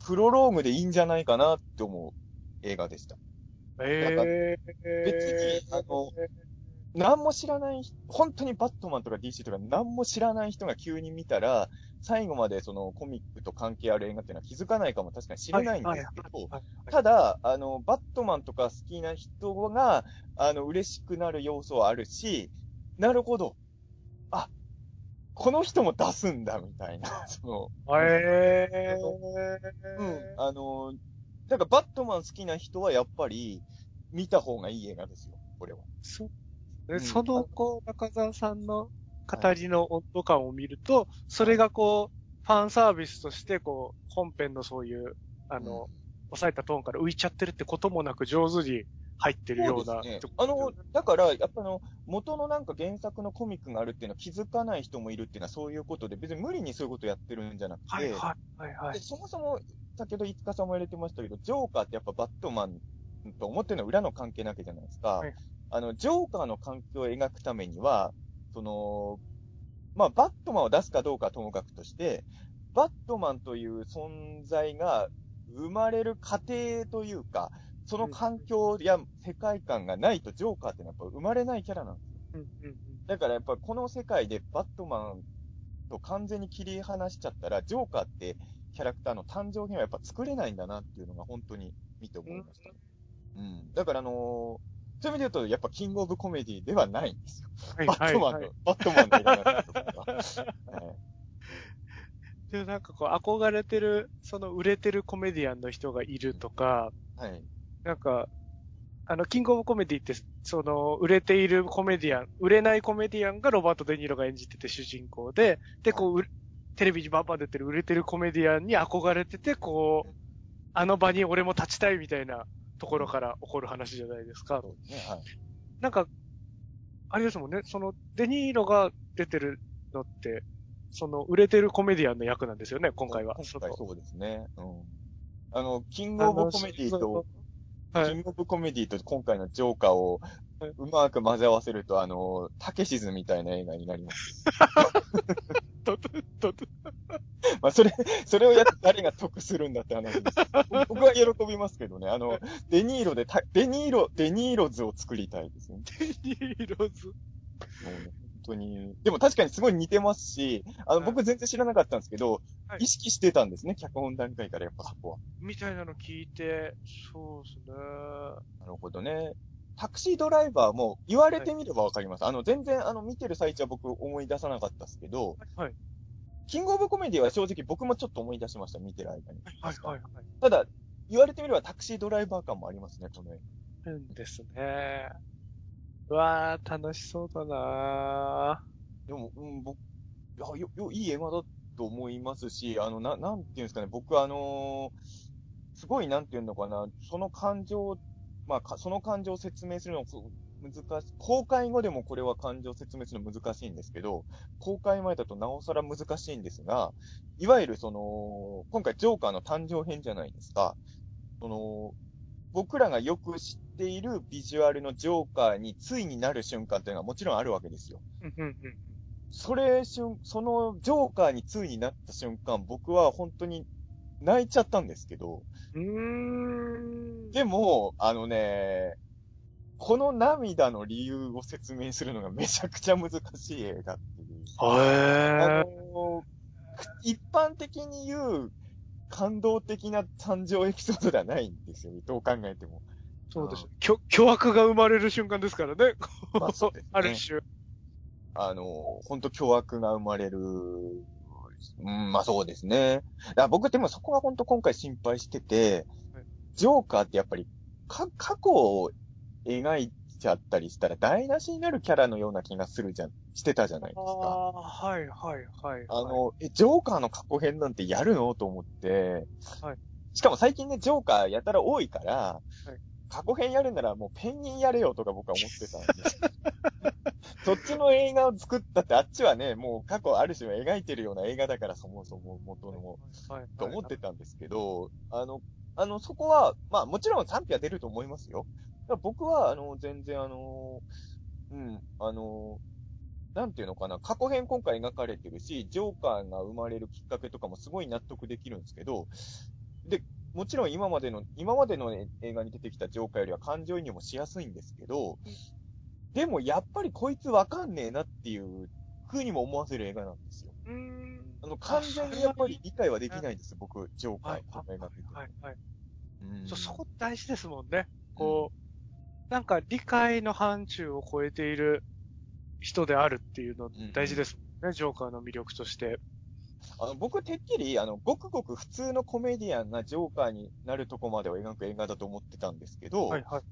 プロローグでいいんじゃないかなって思う映画でした。え別にあの何も知らない人、本当にバットマンとか DC とか何も知らない人が急に見たら、最後までそのコミックと関係ある映画っていうのは気づかないかも確かに知れないんですけど、ただ、あの、バットマンとか好きな人が、あの、嬉しくなる要素はあるし、なるほど。あ、この人も出すんだ、みたいな。<laughs> その、えうん、あの、だからバットマン好きな人はやっぱり見た方がいい映画ですよ、これは。そうん。その、こう、中澤さんの語りの温度感を見ると、それがこう、ファンサービスとして、こう、本編のそういう、あの、抑えたトーンから浮いちゃってるってこともなく上手に入ってるような。そうですね。あの、だから、やっぱあの、元のなんか原作のコミックがあるっていうのは気づかない人もいるっていうのはそういうことで、別に無理にそういうことやってるんじゃなくて、はいはいはいはいで。そもそも、先ほど五日さんも言われてましたけど、ジョーカーってやっぱバットマンと表の裏の関係なわけじゃないですか。はいあの、ジョーカーの関係を描くためには、その、まあ、バットマンを出すかどうかはともかくとして、バットマンという存在が生まれる過程というか、その環境や世界観がないとジョーカーってのはやっぱ生まれないキャラなんですよ。うんうんうんだからやっぱこの世界でバットマンと完全に切り離しちゃったら、ジョーカーってキャラクターの誕生品はやっぱ作れないんだなっていうのが本当に見て思いました。うん。だからあのーそういう意味で言うと、やっぱキングオブコメディではないんですよ。はいバットマンの、はいはいバットマンの映画だとか。<laughs> はいで、なんかこう、憧れてる、その売れてるコメディアンの人がいるとか、はい。なんか、あの、キングオブコメディって、その、売れているコメディアン、売れないコメディアンがロバート・デ・ニーロが演じてて主人公で、で、こう、うテレビにバンバン出てる売れてるコメディアンに憧れてて、こう、あの場に俺も立ちたいみたいなところから起こる話じゃないですか。そうですね。はい。なんか、あれですもんね、その、デ・ニーロが出てるのって、その、売れてるコメディアンの役なんですよね、今回は。今回そうですね。うん。あの、キングオブコメディと、はい。キングオブコメディと今回のジョーカーをはいうまく混ぜ合わせると、あの、タケシズみたいな映画になります。と、と、と、まあ、それ、それをやって誰が得するんだって話です。僕は喜びますけどね。あの、デニーロでた、デニーロ、デニーロ図を作りたいですね。デ・ニーロズ。当に。でも確かにすごい似てますし、あの、はい僕全然知らなかったんですけど、はい意識してたんですね、脚本段階からやっぱそこは。みたいなの聞いて、そうですね。なるほどね。タクシードライバーも言われてみればわかります。あの、全然あの、見てる最中は僕思い出さなかったですけど、はい。キングオブコメディは正直僕もちょっと思い出しました、見てる間に。はい、はい、はい。ただ、言われてみればタクシードライバー感もありますね、この映うんですね。うわー、楽しそうだな。でも、うん、僕、や、よ、よ、いい映画だと思いますし、あの、な、なんていうんですかね、僕あのーすごいなんていうのかな、その感情、まあ、かその感情を説明するの難しい。公開後でもこれは感情を説明するの難しいんですけど、公開前だとなおさら難しいんですが、いわゆるその、今回ジョーカーの誕生編じゃないですか。その、僕らがよく知っているビジュアルのジョーカーについになる瞬間っていうのはもちろんあるわけですよ。それ、瞬、そのジョーカーについになった瞬間、僕は本当に泣いちゃったんですけど、うん。うーん。でも、あのね、この涙の理由を説明するのがめちゃくちゃ難しい映画っていう。あへの一般的に言う感動的な誕生エピソードではないんですよね。どう考えても。そうです。巨巨悪が生まれる瞬間ですからね。まあそうですね <laughs> ある種。あの、本当巨悪が生まれる。うん、まあそうですね。僕でもそこは本当今回心配しててはい、ジョーカーってやっぱりか過去を描いちゃったりしたら台無しになるキャラのような気がするじゃん、してたじゃないですあか。あ、はいはいはい。あ、の、え、ジョーカーの過去編なんてやるの？と思って、はいしかも最近ね、ジョーカーやたら多いから、はい過去編やるならもうペンギンやれよとか僕は思ってたんです。<laughs> そっちの映画を作ったって、あっちはね、もう過去ある種描いてるような映画だからそもそも元の、はい、と思ってたんですけど、あの、あの、そこは、まあもちろん賛否は出ると思いますよ。僕は、あの、全然あの、うん、あの、なんていうのかな、過去編今回描かれてるし、ジョーカーが生まれるきっかけとかもすごい納得できるんですけど、で、もちろん今までの、今までの映画に出てきたジョーカーよりは感情移入もしやすいんですけど、でもやっぱりこいつわかんねえなっていう風にも思わせる映画なんですよ。うーん。あの、完全にやっぱり理解はできないんです、僕、ジョーカーの映画見て。はい、はい。うんそ、そこ大事ですもんね。こう、なんか理解の範疇を超えている人であるっていうの大事ですもんね、ジョーカーの魅力として。あの僕、てっきり、あの、ごくごく普通のコメディアンがジョーカーになるとこまでを描く映画だと思ってたんですけど、はい、はい。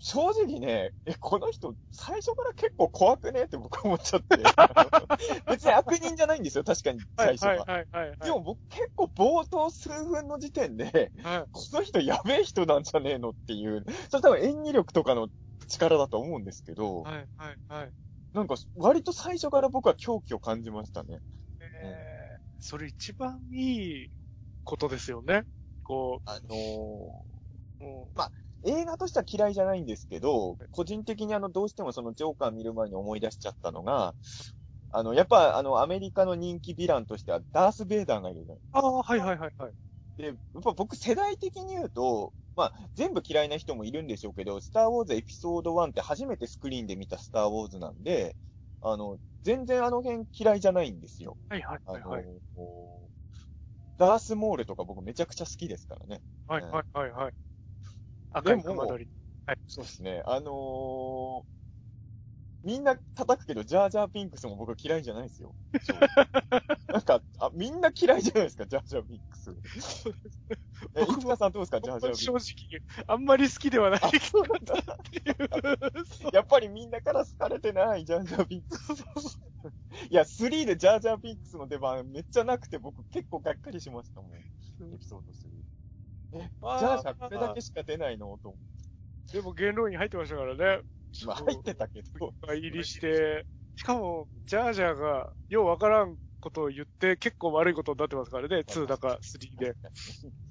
正直ね、え、この人、最初から結構怖くねって僕思っちゃって。<laughs> 別に悪人じゃないんですよ、確かに、最初は。はい、はい、はい。はいでも僕結構冒頭数分の時点で、はい。この人やべえ人なんじゃねえのっていう、それ多分演技力とかの力だと思うんですけど、はい、はい、はい。なんか割と最初から僕は狂気を感じましたね。えーそれ一番いいことですよね。こあのーう、も映画としては嫌いじゃないんですけど、個人的にあの、どうしてもそのジョーカー見る前に思い出しちゃったのが、あの、やっぱあの、アメリカの人気ヴィランとしてはダース・ベイダーがいるじゃないああ、はい、はい、はい、はい。で、やっぱ僕世代的に言うと、まあ、全部嫌いな人もいるんでしょうけど、スター・ウォーズエピソード1って初めてスクリーンで見たスター・ウォーズなんで、あの、全然あの辺嫌いじゃないんですよ。はい、はい、はい、あの、はい。ダース・モールとか僕めちゃくちゃ好きですからね。はい、はい、はい、はい。で赤もい熊取り。そうですね。あのーみんな叩くけど、ジャージャーピンクスも僕嫌いじゃないですよ。<laughs> なんかあ、みんな嫌いじゃないですか、ジャージャーピンクス。え、僕もいつかさんどうですか、ジャージャーピンク正直、あんまり好きではない。やっぱりみんなから好かれてない、ジャージャーピンクス。いや、3でジャージャーピンクスの出番めっちゃなくて、僕結構がっかりしましたもん。エピソード3。え、まあジャージャーこれだけしか出ないの？と思でも言論に入ってましたからね。まあ入ってたけど。入りして、しかも、ジャージャーが、ようわからんことを言って、結構悪いことになってますからね、2だか3で。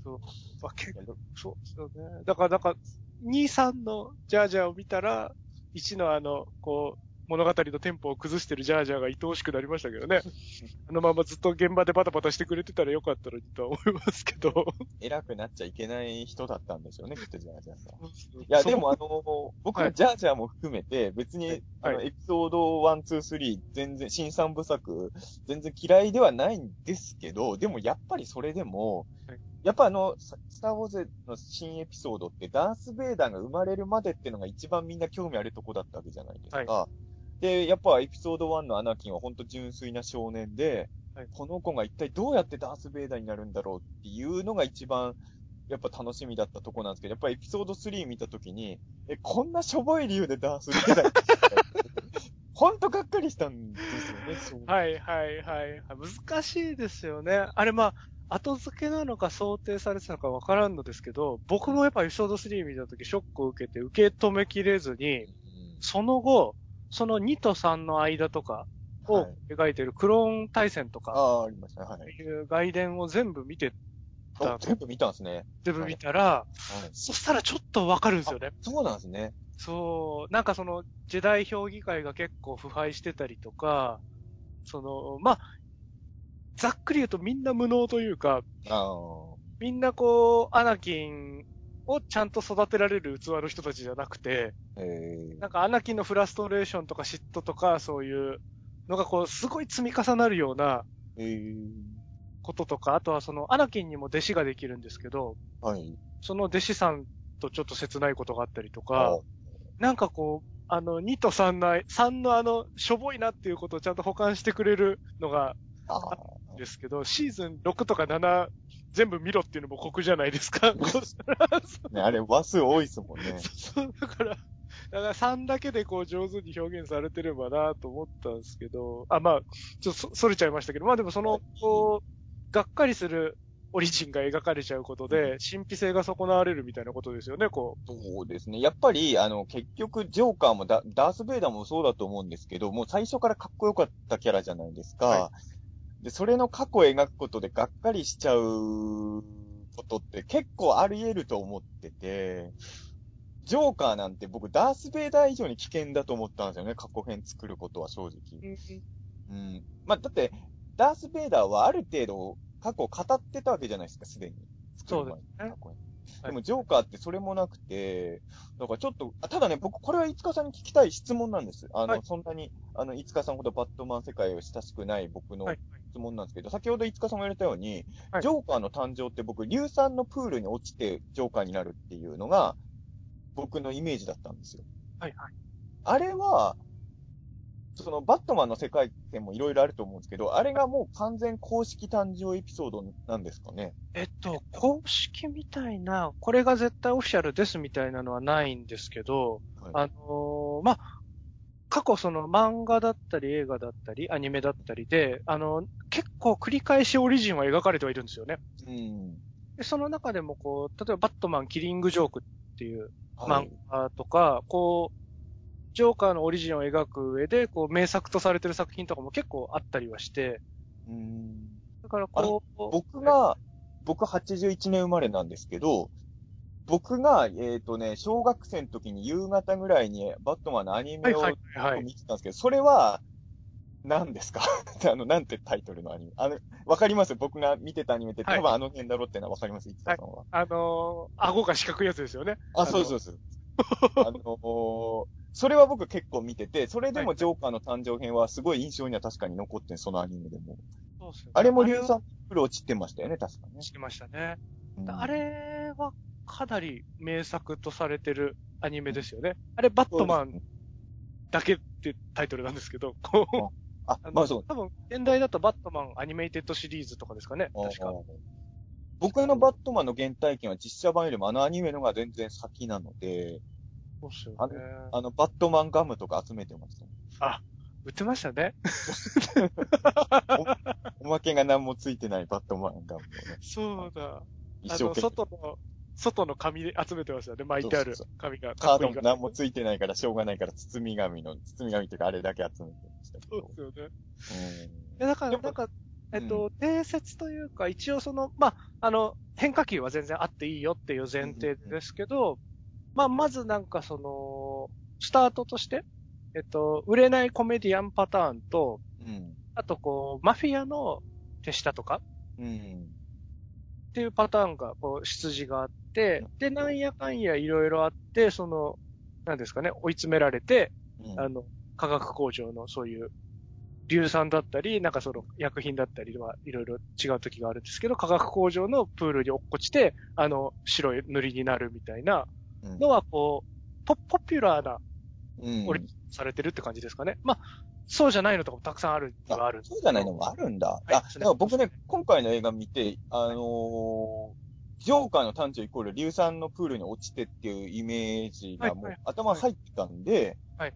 そう。まあ、結構、そうですよね。だから、なんか、2、3のジャージャーを見たら、1のあの、こう、物語のテンポを崩してるジャージャーが愛おしくなりましたけどね。<laughs> あのままずっと現場でバタバタしてくれてたらよかったのにとは思いますけど。偉くなっちゃいけない人だったんでしょうね、きっとジャージャーさん。<laughs> いいや、でもあの、僕はジャージャーも含めて、別に、あの、はエピソード1、2、3、全然、新三部作、全然嫌いではないんですけど、でもやっぱりそれでもはい、やっぱあの、ススターウォーズの新エピソードって、ダース・ベイダーが生まれるまでっていうのが一番みんな興味あるとこだったわけじゃないですか。で、やっぱエピソード1のアナキンは本当純粋な少年で、はいこの子が一体どうやってダース・ベイダーになるんだろうっていうのが一番、やっぱ楽しみだったとこなんですけど、やっぱエピソード3見たときに、え、こんなしょぼい理由でダース・ベイダーにほんと <laughs> がっかりしたんですよね、そう。はいはいはい。難しいですよね。あれまあ、後付けなのか想定されてたのかわからんのですけど、僕もやっぱエピソード3見たときショックを受けて受け止めきれずに、うんその後、その2と3の間とかをはい描いてるクローン対戦とか、ああ、ありましたね。はい。いう外伝を全部見て、あ全部見たんですね。全部見たら、はい。そしたらちょっとわかるんですよね。そうなんですね。そう、なんかその、ジェダイ評議会が結構腐敗してたりとか、その、まあ、ざっくり言うとみんな無能というか。みんなこう、アナキンをちゃんと育てられる器の人たちじゃなくて、ええなんかアナキンのフラストレーションとか嫉妬とかそういうのがこう、すごい積み重なるようなええこととか、あとはその、アナキンにも弟子ができるんですけど、はい。その弟子さんとちょっと切ないことがあったりとあか、なんかこう、あの、2と3の、3のあの、しょぼいなっていうことをちゃんと保管してくれるのが、ああ。ですけど、シーズン6とか7全部見ろっていうのも酷じゃないですか。<laughs> ね、あれ、話数多いですもんね。<laughs> そう、だから、だから3だけでこう上手に表現されてればなと思ったんですけど、あ、まあ、ちょっとそ、それちゃいましたけど、まあでもその、こう、がっかりするオリジンが描かれちゃうことで、神秘性が損なわれるみたいなことですよね、こそうですね。やっぱり、あの、結局、ジョーカーもダダース・ベイダーもそうだと思うんですけど、もう最初からかっこよかったキャラじゃないですか。はで、それの過去を描くことでがっかりしちゃうことって結構あり得ると思ってて、ジョーカーなんて僕、ダース・ベイダー以上に危険だと思ったんですよね。過去編作ることは正直。う。うん。まあ、だって、ダース・ベイダーはある程度過去を語ってたわけじゃないですか、すでに。そうですねでも、ジョーカーってそれもなくて、だからちょっと、あただね、僕、これは五日さんに聞きたい質問なんです。あの、はいそんなに、あの、五日さんほどバットマン世界を親しくない僕のはい。質問なんですけど、先ほど五日さんも言われたように、はいジョーカーの誕生って僕、硫酸のプールに落ちてジョーカーになるっていうのが、僕のイメージだったんですよ。はいはい。あれは、そのバットマンの世界線もいろいろあると思うんですけど、あれがもう完全公式誕生エピソードなんですかね？えっと、公式みたいな、これが絶対オフィシャルですみたいなのはないんですけど、はいあのーまあ、過去その漫画だったり映画だったりアニメだったりで、あの、結構繰り返しオリジンは描かれてはいるんですよね。うん。でその中でもこう、例えばバットマンキリングジョークっていうはい漫画とか、こう、ジョーカーのオリジンを描く上で、こう、名作とされてる作品とかも結構あったりはして、うん。だからこう、僕が、僕81年生まれなんですけど、僕が、えっ、とね、小学生の時に夕方ぐらいにバットマンのアニメをはいはいはい。見てたんですけど、それは、何ですか？<laughs> あの、なんてタイトルのアニメ？あの、わかります？僕が見てたアニメってはい多分あの辺だろうってのはわかりますいつかさんは。あのー、顎が四角いやつですよね。あ、のそうそうそう。<laughs> あのーそれは僕結構見てて、それでもジョーカーの誕生編はすごい印象には確かに残ってん、そのアニメでも。そうっすよねあれも硫酸プロ落ちてましたよね、確かね。してましたね。うんあれはかなり名作とされてるアニメですよね。あれ、バットマンだけってタイトルなんですけど、こう、ああの、まあそう。多分、現代だとバットマンアニメイテッドシリーズとかですかね、確か僕のバットマンの原体験は実写版よりもあのアニメのが全然先なので、そうっすよあね。あの、バットマンガムとか集めてましたね。売ってましたね。<laughs> おまけが何もついてないバットマンガムをね、そうだ。一あの、生懸命。外の、外の紙で集めてましたよね、巻いてあるそう紙が。カードも何もついてないからしょうがないから包み紙の、包み紙っていうかあれだけ集めてそうど。ですよね。だから、なんか、えっと、定説というか、一応その、まあ、あの、変化球は全然あっていいよっていう前提ですけど、まあ、まずなんかその、スタートとして、えっと、売れないコメディアンパターンと、うん。あとこう、マフィアの手下とかうん。っていうパターンが、こう、出自があって、で、なんやかんやいろいろあって、その、なんですかね、追い詰められて、うん。あの、化学工場のそういう、硫酸だったり、なんかその薬品だったりはいろいろ違う時があるんですけど、化学工場のプールに落っこちて、あの、白い塗りになるみたいなうん。のは、こう、ポポピュラーな、うん。オリされてるって感じですかね。まあ、そうじゃないのとかもたくさんあるにはあるそうじゃないのもあるんだ。い。あ、だから僕ね、今回の映画見て、あのージョーカーの誕生イコール硫酸のプールに落ちてっていうイメージがもう頭に入ってたんで、はい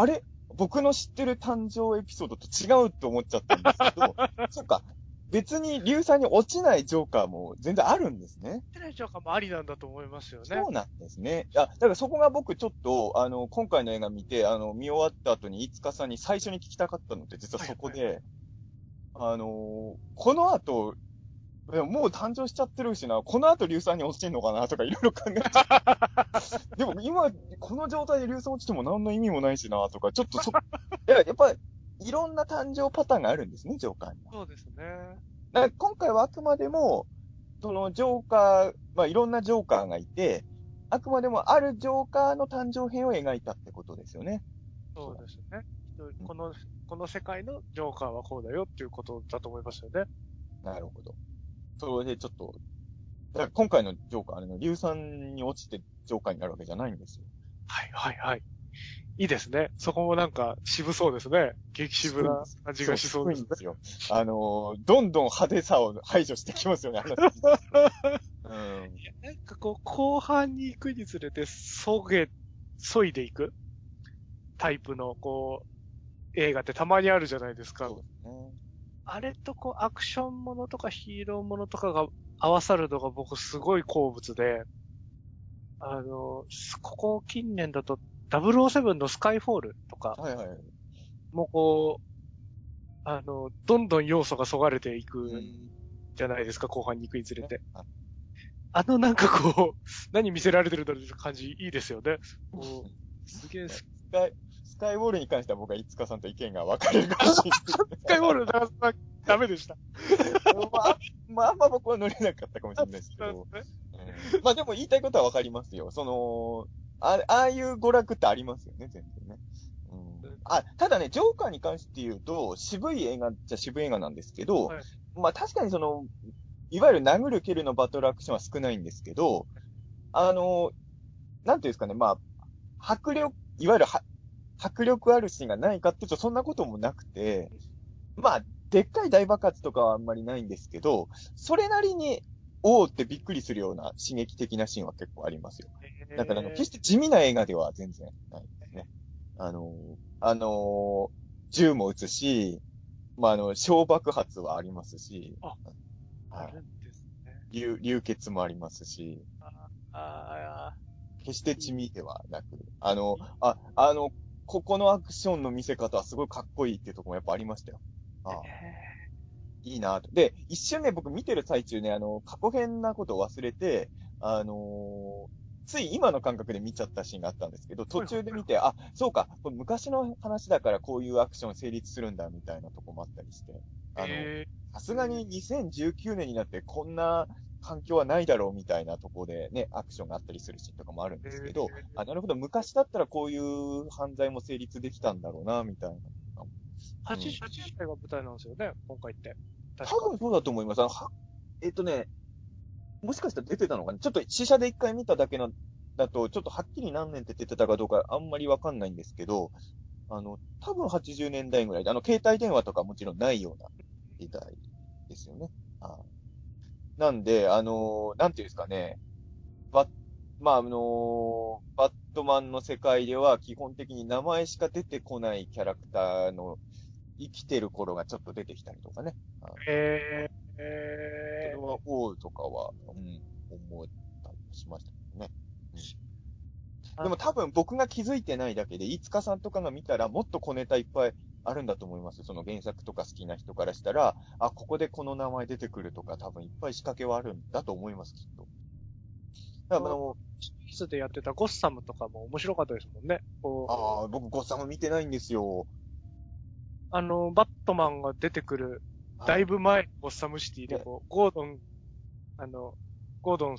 あれ？僕の知ってる誕生エピソードと違うと思っちゃったんですけど、<laughs> そっか、別に硫酸に落ちないジョーカーも全然あるんですね。テレジョーカーもありなんだと思いますよね。そうなんですね。あ、だからそこが僕ちょっと、あの、今回の映画見て、あの、見終わった後に、飯塚さんに最初に聞きたかったのって、実はそこで、あの、この後、でももう誕生しちゃってるしな、この後硫酸に落ちてんのかなとかいろいろ考えちゃって。<laughs> でも今、この状態で硫酸落ちても何の意味もないしな、とか、ちょっとそ、<laughs> いや、やっぱ、いろんな誕生パターンがあるんですね、ジョーカーには。そうですね。だから今回はあくまでも、そのジョーカー、まあいろんなジョーカーがいて、あくまでもあるジョーカーの誕生編を描いたってことですよね。そうですね。この、この世界のジョーカーはこうだよっていうことだと思いますよね。なるほど。それでちょっと、だから今回のジョーカー、あの、硫酸に落ちてジョーカーになるわけじゃないんですよ。はい、はい、はい。いいですね。そこもなんか渋そうですね。激渋な感じがしそうですね。ですよ。あのー、どんどん派手さを排除してきますよね、<laughs> うん。なんかこう、後半に行くにつれて、そげ、そいでいく？タイプの、こう、映画ってたまにあるじゃないですか。そうですね。あれとこう、アクションものとかヒーローものとかが合わさるのが僕すごい好物で、あの、ここ近年だと007のスカイフォールとか、はいはい。もうこう、あの、どんどん要素がそがれていくうんじゃないですか、後半に行くにつれて。ああのなんかこう、何見せられてるんだろうって感じいいですよね。すげえススカイ、スカイウォールに関しては僕は五日さんと意見が分かれるかもしれない。スカイウォールなかなかダメでした。<laughs> まあ、まあ、あんま僕は乗れなかったかもしれないですけど。うんまあでも言いたいことは分かりますよ。その、あああいう娯楽ってありますよね、全然ね。うん、あ、ただね、ジョーカーに関して言うと、渋い映画っちゃ渋い映画なんですけど、はいまあ確かにその、いわゆる殴る蹴るのバトルアクションは少ないんですけど、あの、なんていうんですかね、まあ、迫力、いわゆるは迫力あるシーンがないかっていうと、そんなこともなくて、まあ、でっかい大爆発とかはあんまりないんですけど、それなりに、おーってびっくりするような刺激的なシーンは結構ありますよ。だから、決して地味な映画では全然ないですね。あの、あの、銃も撃つし、まあ、あの、小爆発はありますし、あはい。あるんですね。流、流血もありますし、あ決して地味ではなく、あの、あ、あの、ここのアクションの見せ方はすごいかっこいいっていうところもやっぱありましたよ。ああ、あいいなと。で、一瞬ね、僕見てる最中ね、あの、過去編なことを忘れて、あのーつい今の感覚で見ちゃったシーンがあったんですけど、途中で見て、あ、そうか、これ昔の話だからこういうアクション成立するんだ、みたいなとこもあったりして、あの、えさすがに2019年になってこんな環境はないだろうみたいなとこでね、アクションがあったりするシーンとかもあるんですけど、あ、なるほど、昔だったらこういう犯罪も成立できたんだろうな、みたいな。ー、88年代が舞台なんですよね、今回って。多分そうだと思います。あのはえっとね、もしかしたら出てたのかなちょっと試写で一回見ただけの、だと、ちょっとはっきり何年って出てたかどうかあんまりわかんないんですけど、あの、多分80年代ぐらいで、あの、携帯電話とかもちろんないような時代ですよね。あなんで、あのなんていうんですかね、バッ、まあ、あのバットマンの世界では基本的に名前しか出てこないキャラクターの生きてる頃がちょっと出てきたりとかね。あえー、そえれは、とかは、うん、思ったりもしましたけどね。ー、でも多分僕が気づいてないだけで、飯塚さんとかが見たらもっと小ネタいっぱいあるんだと思います。その原作とか好きな人からしたら、あ、ここでこの名前出てくるとか多分いっぱい仕掛けはあるんだと思います、きっと。だからあの、シリーズでやってたゴッサムとかも面白かったですもんね。ああ、僕ゴッサム見てないんですよ。あの、バットマンが出てくる、だいぶ前、ゴッサムシティで、こう、ゴードン、あの、ゴードン、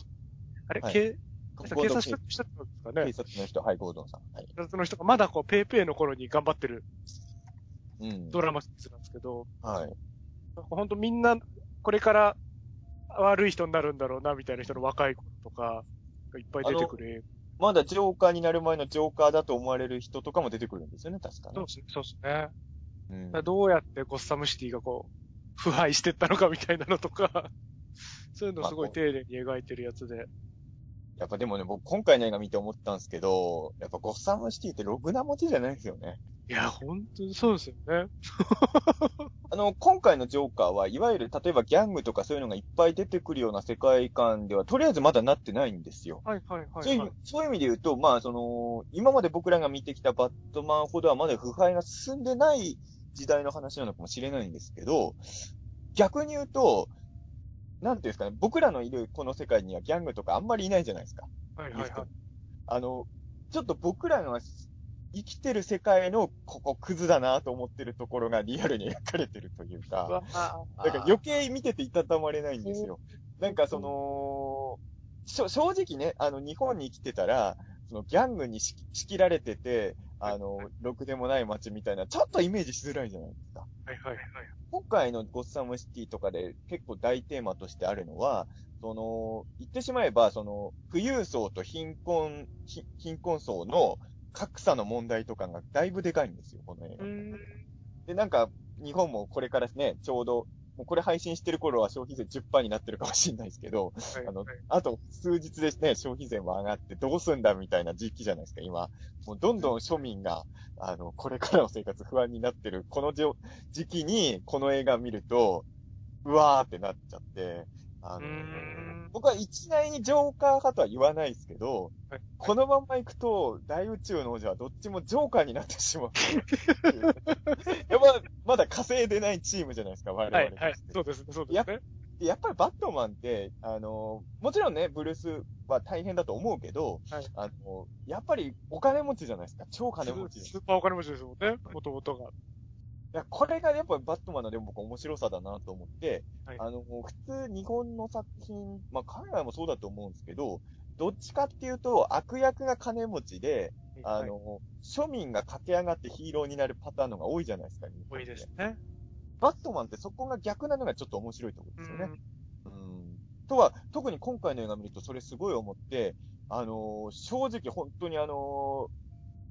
あれ、はい警ゴ警察署の人ですか警ね。察の人、はい、ゴードンさん。はい。警察の人がまだこう、ペーペーの頃に頑張ってるうん。ドラマシリーズなんですけど、はい。ほんとみんな、これから悪い人になるんだろうな、みたいな人の若い子とか、がいっぱい出てくる。まだジョーカーになる前のジョーカーだと思われる人とかも出てくるんですよね、確かねそう。ですね。そうんどうやってゴッサムシティがこう、腐敗してったのかみたいなのとか、<laughs> そういうのをすごい丁寧に描いてるやつで。やっぱでもね、僕今回の映画見て思ったんですけど、やっぱゴッサムシティってログな持ちじゃないですよね。いや、本当にそうですよね。<laughs> あの、今回のジョーカーは、いわゆる、例えばギャングとかそういうのがいっぱい出てくるような世界観では、とりあえずまだなってないんですよ。はいはいはい、そういう意味、そういう意味で言うと、まあ、その、今まで僕らが見てきたバットマンほどはまだ腐敗が進んでない時代の話なのかもしれないんですけど、逆に言うと、なんていうんですかね、僕らのいるこの世界にはギャングとかあんまりいないじゃないですか。はいはいはい。あの、ちょっと僕らが生きてる世界のここクズだなと思ってるところがリアルに描かれてるというか、うわあなんか余計見てていたたまれないんですよ。なんかその、正直ね、あの、日本に生きてたら、そのギャングにし仕切られてて、あの、ろくでもない街みたいな、ちょっとイメージしづらいじゃないですか。はいはいはい。今回のゴッサムシティとかで結構大テーマとしてあるのは、その、言ってしまえば、その、富裕層と貧困、ひ貧困層の格差の問題とかがだいぶでかいんですよ、この映画。うん。で、なんか、日本もこれからね、ちょうど、もうこれ配信してる頃は消費税10%になってるかもしれないですけど、はいあのはい、あと数日でね、消費税も上がってどうすんだみたいな時期じゃないですか、今。もうどんどん庶民が、あの、これからの生活不安になってる、この時期にこの映画見ると、うわーってなっちゃって、あの僕は一概にジョーカー派とは言わないですけど、はいこのまま行くと、大宇宙の王者はどっちもジョーカーになってしまう。<laughs> やっぱ、まだ稼いでないチームじゃないですか、我々。はいはい。そうですね、そうですね。でやっぱりバットマンって、あの、もちろんね、ブルースは大変だと思うけど、はいあの、やっぱりお金持ちじゃないですか。超金持ちじゃないスーパーお金持ちですもんね、もともとが。いや、これがやっぱバットマンのでも僕面白さだなと思って、はいあの、普通日本の作品、まあ海外もそうだと思うんですけど、どっちかっていうと悪役が金持ちで、あはいの、庶民が駆け上がってヒーローになるパターンのが多いじゃないですか、多いですね。バットマンってそこが逆なのがちょっと面白いところうですよね。ん。うん。とは、特に今回の映画見るとそれすごい思って、あのー正直本当にあのー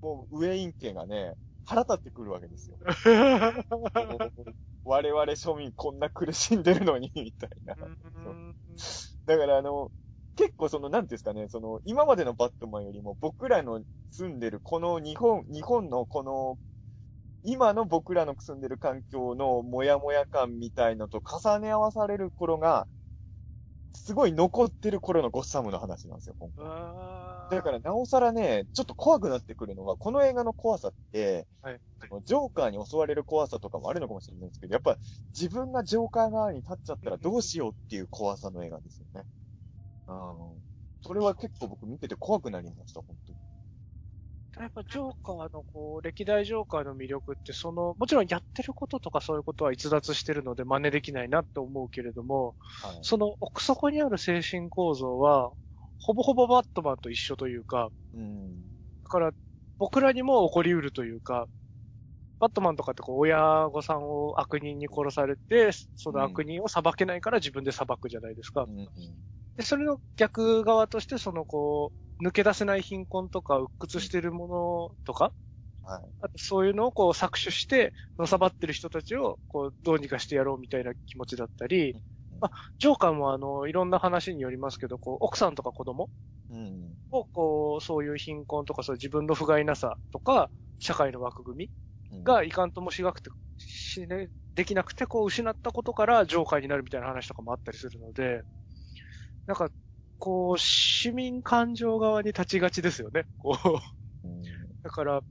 もうウェイン家がね、腹立ってくるわけですよ。<laughs> 我々庶民こんな苦しんでるのに、みたいな。うんだからあの、結構その、なんていうんですかね、その、今までのバットマンよりも僕らの住んでるこの日本、日本のこの、今の僕らの住んでる環境のモヤモヤ感みたいのと重ね合わされる頃が、すごい残ってる頃のゴッサムの話なんですよ、今回。だから、なおさらね、ちょっと怖くなってくるのは、この映画の怖さって、はいそのジョーカーに襲われる怖さとかもあるのかもしれないんですけど、やっぱ自分がジョーカー側に立っちゃったらどうしようっていう怖さの映画ですよね。うん。それは結構僕見てて怖くなりました、本当に。やっぱジョーカーのこう、歴代ジョーカーの魅力って、その、もちろんやってることとかそういうことは逸脱してるので真似できないなって思うけれども、はい。その奥底にある精神構造は、ほぼほぼバットマンと一緒というか、うん。だから僕らにも起こりうるというか、バットマンとかってこう親御さんを悪人に殺されて、その悪人を裁けないから自分で裁くじゃないですか。うん。で、それの逆側として、そのこう、抜け出せない貧困とか、鬱屈してるものとか、はい。あとそういうのをこう搾取して、のさばってる人たちを、こう、どうにかしてやろうみたいな気持ちだったり、まあ、ジョーカーもあの、いろんな話によりますけど、こう、奥さんとか子供うん。を、こう、そういう貧困とか、そういう自分の不甲斐なさとか、社会の枠組みがいかんともしがくて、しね、できなくて、こう、失ったことからジョーカーになるみたいな話とかもあったりするので、なんか、こう、市民感情側に立ちがちですよね。こう、うん。だから、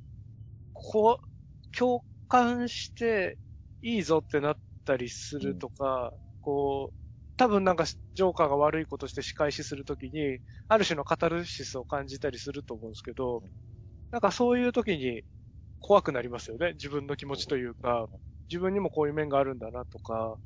こう、共感していいぞってなったりするとか、こう、多分なんかジョーカーが悪いことして仕返しするときに、ある種のカタルシスを感じたりすると思うんですけど、なんかそういうときに怖くなりますよね。自分の気持ちというか、自分にもこういう面があるんだなとか。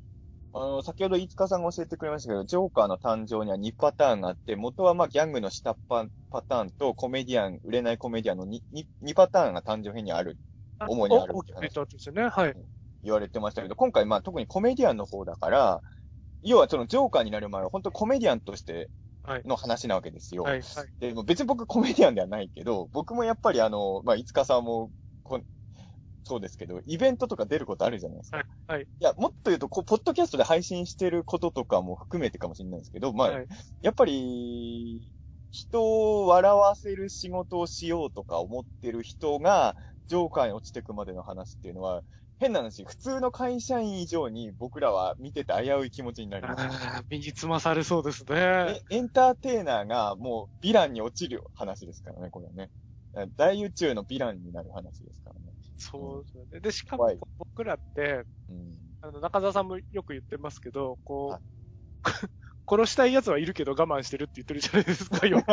あの、先ほど飯塚さんが教えてくれましたけど、ジョーカーの誕生には2パターンがあって、元はまあギャングの下っ端パターンとコメディアン、売れないコメディアンの 2, 2, 2パターンが誕生編にある主にあるお大きくですよね。はい。言われてましたけど、今回まあ特にコメディアンの方だから、要はそのジョーカーになる前は本当コメディアンとしてはい。の話なわけですよ。はい。はい。でも別に僕コメディアンではないけど、僕もやっぱりあの、まあ、いつかさんもこ、そうですけど、イベントとか出ることあるじゃないですか。はい。はい。いや、もっと言うと、こう、ポッドキャストで配信してることとかも含めてかもしれないですけど、まあ、はい。やっぱり、人を笑わせる仕事をしようとか思ってる人が、ジョーカーに落ちてくまでの話っていうのは、変な話、普通の会社員以上に僕らは見てて危うい気持ちになります。身につまされそうですねえ。エンターテイナーがもうヴィランに落ちる話ですからね、これはね。大宇宙のヴィランになる話ですからね。そうですよね。で、しかも僕らって、うん。あの、中澤さんもよく言ってますけど、こう、はい <laughs> 殺したい奴はいるけど我慢してるって言ってるじゃないですか、<laughs> よく。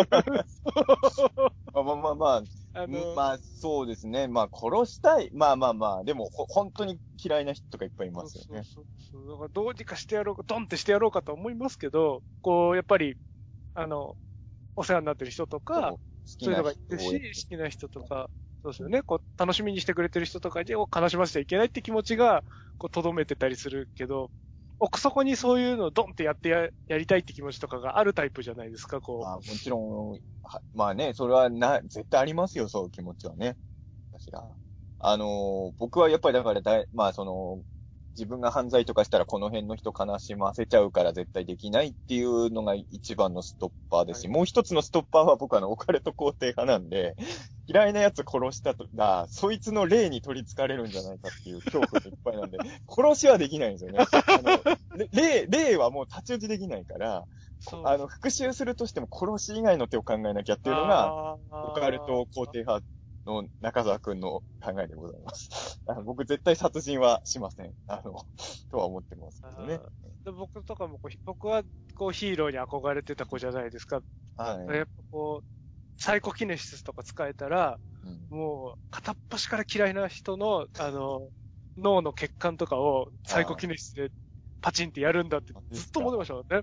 まあまあまあまあ、あの、まあそうですね。まあ殺したい。まあまあまあ、でもほ本当に嫌いな人とかいっぱいいますよね。そうそうそう。だからどうにかしてやろうか、ドンってしてやろうかと思いますけど、こう、やっぱり、あの、お世話になってる人とか、そういうのながいるし、好きな人とか、そうですよね。こう、楽しみにしてくれてる人とかにを悲しませちゃいけないって気持ちが、こう、とどめてたりするけど、奥底にそういうのをドンってやってややりたいって気持ちとかがあるタイプじゃないですか、こまあもちろん、はまあね、それはな、絶対ありますよ、そういう気持ちはね。私が。あのー僕はやっぱりだからだい、まあその、自分が犯罪とかしたらこの辺の人悲しませちゃうから絶対できないっていうのが一番のストッパーですし、はい。もう一つのストッパーは僕はあの、オカルト肯定派なんで、<laughs> 嫌いな奴殺したとら、そいつの霊に取り憑かれるんじゃないかっていう恐怖でいっぱいなんで、<laughs> 殺しはできないんですよね。あの、れ霊、霊はもう太刀打ちできないから、あの、復讐するとしても殺し以外の手を考えなきゃっていうのが、、オカルト肯定派の中澤くんの考えでございます。<laughs> あの僕絶対殺人はしません。あの、<laughs> とは思ってますけどね。で僕とかもこう、僕はこうヒーローに憧れてた子じゃないですか。はい。やっぱこう、サイコキネシスとか使えたら、うんもう、片っ端から嫌いな人の、あの、脳の血管とかをサイコキネシスでパチンってやるんだってあずっと思ってましたもんね。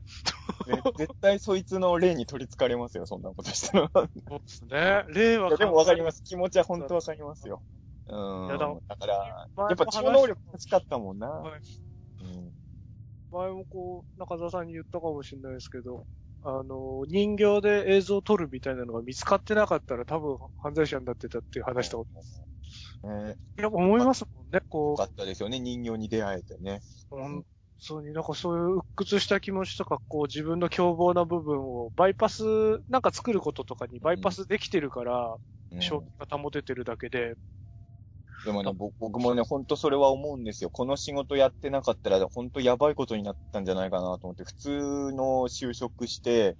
ね絶対そいつの霊に取り憑かれますよ、そんなことしたら。そうですね。令和いやでもわかります。気持ちは本当わかりますよ。うん。だだから、やっぱ超能力欲しかったもんな。はいうん前もこう、中澤さんに言ったかもしれないですけど、あの、人形で映像を撮るみたいなのが見つかってなかったら多分犯罪者になってたっていう話とか、ねいや、思いますもんね、こよかったですよね、人形に出会えてね。う、本当になんかそういう鬱屈した気持ちとか、こう自分の凶暴な部分をバイパス、なんか作ることとかにバイパスできてるから、うん。正気が保ててるだけで、でもね、ぼ僕もね、ほんとそれは思うんですよ。この仕事やってなかったら、ほんとやばいことになったんじゃないかなと思って、普通の就職して、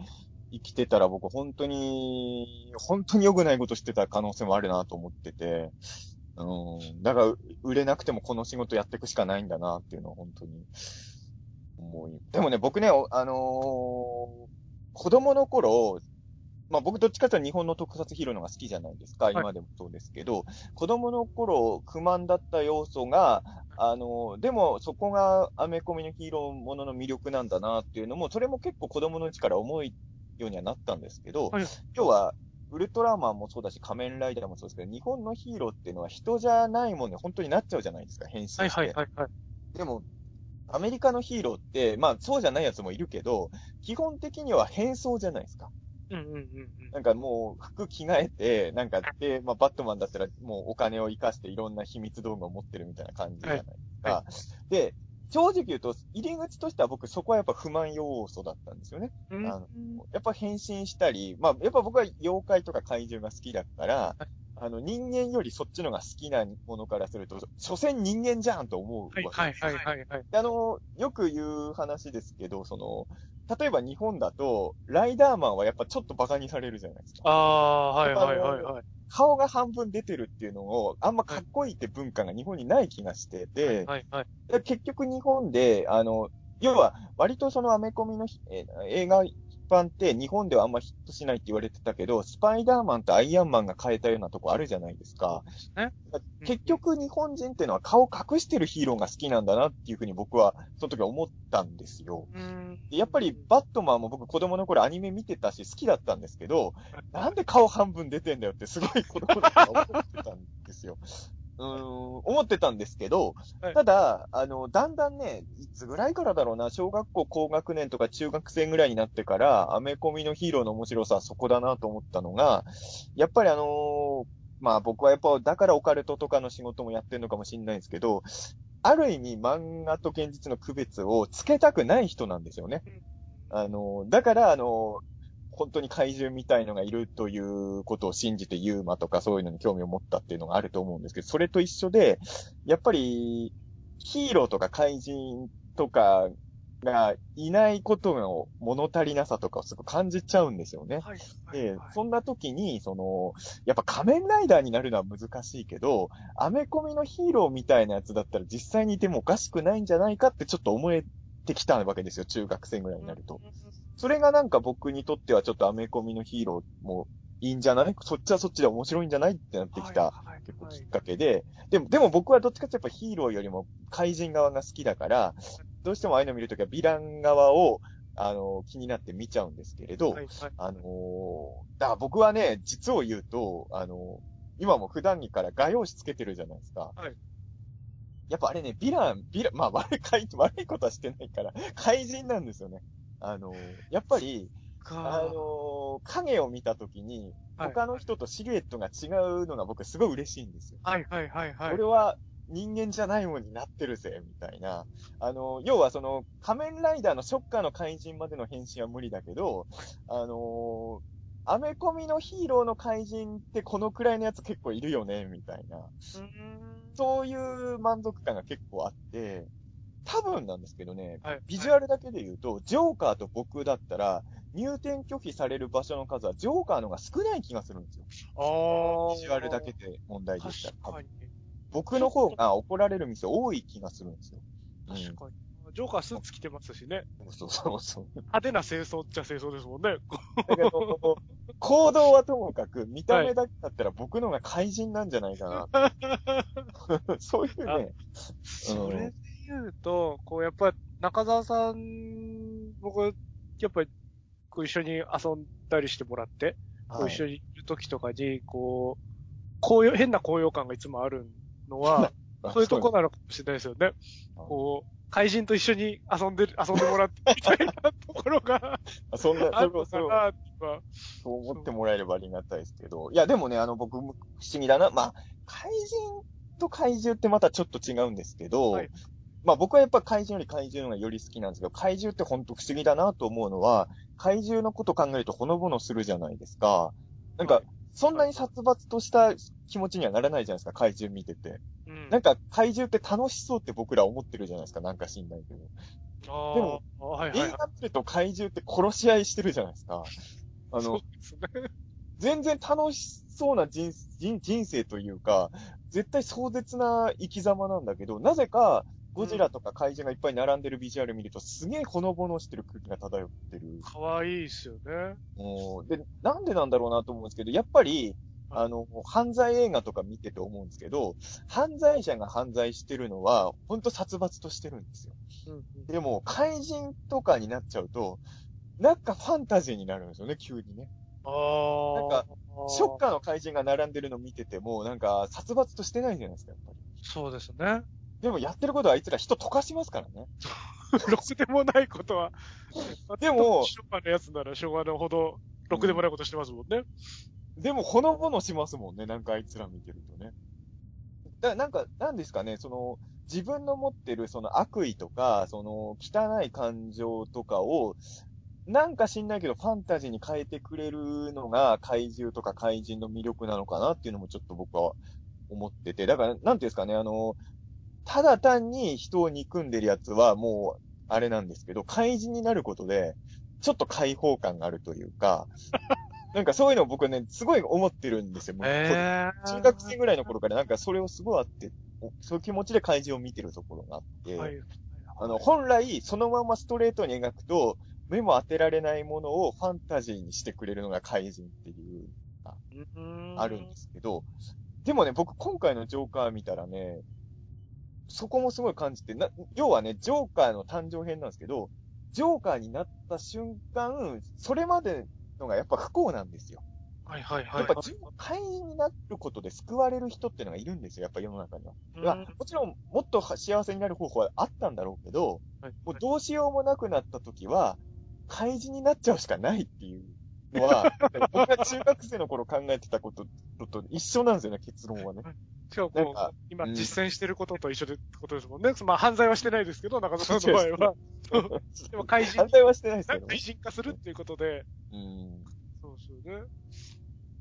生きてたら僕本当に、本当に良くないことしてた可能性もあるなと思ってて、うん。だから、う売れなくてもこの仕事やっていくしかないんだなっていうのは本当に思い。でもね、僕ね、おあのー子供の頃、まあ僕どっちかというと日本の特撮ヒーローのが好きじゃないですか。い今でもそうですけど、子供の頃不満だった要素が、あの、でもそこがアメコミのヒーローものの魅力なんだなっていうのも、それも結構子供のうちから思うようにはなったんですけど、はい今日はウルトラマンもそうだし仮面ライダーもそうですけど、日本のヒーローっていうのは人じゃないもんね、本当になっちゃうじゃないですか、変身して。はいはいはいはい。でも、アメリカのヒーローって、まあそうじゃないやつもいるけど、基本的には変装じゃないですか。うんうんうんうん。なんかもう服着替えて、なんかで、まあバットマンだったらもうお金を生かしていろんな秘密道具を持ってるみたいな感じじゃないですか。はで、正直言うと、入り口としては僕そこはやっぱ不満要素だったんですよね。うん。あのやっぱ変身したり、まあやっぱ僕は妖怪とか怪獣が好きだから、あの人間よりそっちのが好きなものからすると、所詮人間じゃんと思うわけですよ。はいはいはいはいあの、よく言う話ですけど、その、例えば日本だと、ライダーマンはやっぱちょっと馬鹿にされるじゃないですか。ああ、はいはいはいはい。顔が半分出てるっていうのを、あんまかっこいいって文化が日本にない気がしてて、はいはい。で結局日本で、あの、要は、割とそのアメコミのひえー映画版って日本ではあんまヒットしないって言われてたけど、スパイダーマンとアイアンマンが変えたようなとこあるじゃないですか。ね結局日本人っていうのは顔隠してるヒーローが好きなんだなっていうふうに僕はその時思ったんですよ。やっぱりバットマンも僕子供の頃アニメ見てたし好きだったんですけど、なんで顔半分出てんだよってすごい子供の頃思ってたんですよ。うーん、思ってたんですけどはい、ただ、あの、だんだんね、いつぐらいからだろうな、小学校高学年とか中学生ぐらいになってから、アメコミのヒーローの面白さはそこだなと思ったのが、やっぱりあのーまあ僕はやっぱ、だからオカルトとかの仕事もやってるのかもしれないんですけど、ある意味漫画と現実の区別をつけたくない人なんですよね。あの、だから、あの、本当に怪獣みたいのがいるということを信じてユーマとかそういうのに興味を持ったっていうのがあると思うんですけど、それと一緒で、やっぱり、ヒーローとか怪人とかがいないことの物足りなさとかをすごく感じちゃうんですよね。はい。ではい、そんな時に、その、やっぱ仮面ライダーになるのは難しいけど、アメコミのヒーローみたいなやつだったら実際にいてもおかしくないんじゃないかってちょっと思えてきたわけですよ、中学生ぐらいになると。それがなんか僕にとってはちょっとアメコミのヒーローもいいんじゃない？そっちはそっちで面白いんじゃない？ってなってきたはい結構きっかけで、でも、でも僕はどっちかってやっぱヒーローよりも怪人側が好きだから、どうしてもああいうの見るときはヴィラン側を、あの、気になって見ちゃうんですけれど、はいはい。あのーだから僕はね、実を言うと、あの今も普段着から画用紙つけてるじゃないですか。はい。やっぱあれね、ヴィラン、ヴィラン、まあ悪い、怪悪いことはしてないから、怪人なんですよね。あのーやっぱり、あかのー影を見たときに、はい他の人とシルエットが違うのが僕すごい嬉しいんですよ。はいはいはいはい。俺は人間じゃないもんになってるぜ、みたいな。あの、要はその、仮面ライダーのショッカーの怪人までの変身は無理だけど、あのアメコミのヒーローの怪人ってこのくらいのやつ結構いるよね、みたいな。そういう満足感が結構あって、多分なんですけどね、はいビジュアルだけで言うと、ジョーカーと僕だったら、入店拒否される場所の数はジョーカーの方が少ない気がするんですよ。ああ。ビジュアルだけで問題でしたら。確かに。僕の方が怒られる店多い気がするんですよ。うん確かに。ジョーカースーツ着てますしね。そうそうそう。派手な清掃っちゃ清掃ですもんね。だけど、行動はともかく、見た目だけだったら僕の方が怪人なんじゃないかな。<laughs> そういうね、それで言うと、こう、やっぱ、中澤さん、僕、やっぱり、こう一緒に遊んだりしてもらって、こう一緒にいる時とかに、こう、高揚、変な高揚感がいつもあるのは、<laughs> そういうとこなのかもしれないですよね。こう、怪人と一緒に遊んでる、遊んでもらってみたいなところが <laughs> あそんな、それを、そ。そう思ってもらえればありがたいですけど。いや、でもね、あの、僕、不思議だな。まあ、怪人と怪獣ってまたちょっと違うんですけど、はいまあ僕はやっぱ怪人より怪獣の方がより好きなんですけど、怪獣って本当不思議だなと思うのは、怪獣のこと考えるとほのぼのするじゃないですか。なんか、はいそんなに殺伐とした気持ちにはならないじゃないですか、怪獣見てて。うん。なんか、怪獣って楽しそうって僕ら思ってるじゃないですか、なんか知んないけど。でも、はいはいはい。映画見ると怪獣って殺し合いしてるじゃないですか。あのね。全然楽しそうな人人人生というか、絶対壮絶な生き様なんだけど、なぜか、ゴジラとか怪獣がいっぱい並んでるビジュアル見ると、すげえほのぼのしてる空気が漂ってる。かわいいですよね。もうで、なんでなんだろうなと思うんですけど、やっぱり、はいあの、犯罪映画とか見てて思うんですけど、犯罪者が犯罪してるのは、ほんと殺伐としてるんですよ。うんうんでも、怪人とかになっちゃうと、なんかファンタジーになるんですよね、急にね。ああ。なんかショッカーの怪人が並んでるの見てても、なんか殺伐としてないじゃないですか、やっぱり。そうですね。でもやってることはあいつら人溶かしますからね。<laughs> ろくでもないことは。でも昭和のやつなら昭和のほど、ろくでもないことしてますもんね。でもほのぼのしますもんね、なんかあいつら見てるとね。だなんか、なんですかね、その、自分の持ってるその悪意とか、その汚い感情とかを、なんか知んないけどファンタジーに変えてくれるのが怪獣とか怪人の魅力なのかなっていうのもちょっと僕は思ってて。だから、なんていうんですかね、あの、ただ単に人を憎んでるやつはもう、あれなんですけど、怪人になることで、ちょっと解放感があるというか、<laughs> なんかそういうのを僕はね、すごい思ってるんですよ。もうええ中学生ぐらいの頃からなんかそれをすごいあって、おそういう気持ちで怪獣を見てるところがあって、はい。あの、本来そのままストレートに描くと、目も当てられないものをファンタジーにしてくれるのが怪人っていう、あるんですけど、でもね、僕今回のジョーカー見たらね、そこもすごい感じて、な、要はね、ジョーカーの誕生編なんですけど、ジョーカーになった瞬間、それまでのがやっぱ不幸なんですよ。はいはいはい。やっぱ、ジョ怪人になることで救われる人っていうのがいるんですよ、やっぱ世の中には。うんまあもちろん、もっと幸せになる方法はあったんだろうけど、はいもうどうしようもなくなった時は、怪人になっちゃうしかないっていうのは、<laughs> 僕が中学生の頃考えてたことと一緒なんですよね、結論はね。しかもこう今うん実践してることと一緒でってことですもんね。まあ犯罪はしてないですけど、中田さんの場合は。<laughs> でも怪人反、対はしてないですけどね怪。人化するっていうことで、うん。そうそうね。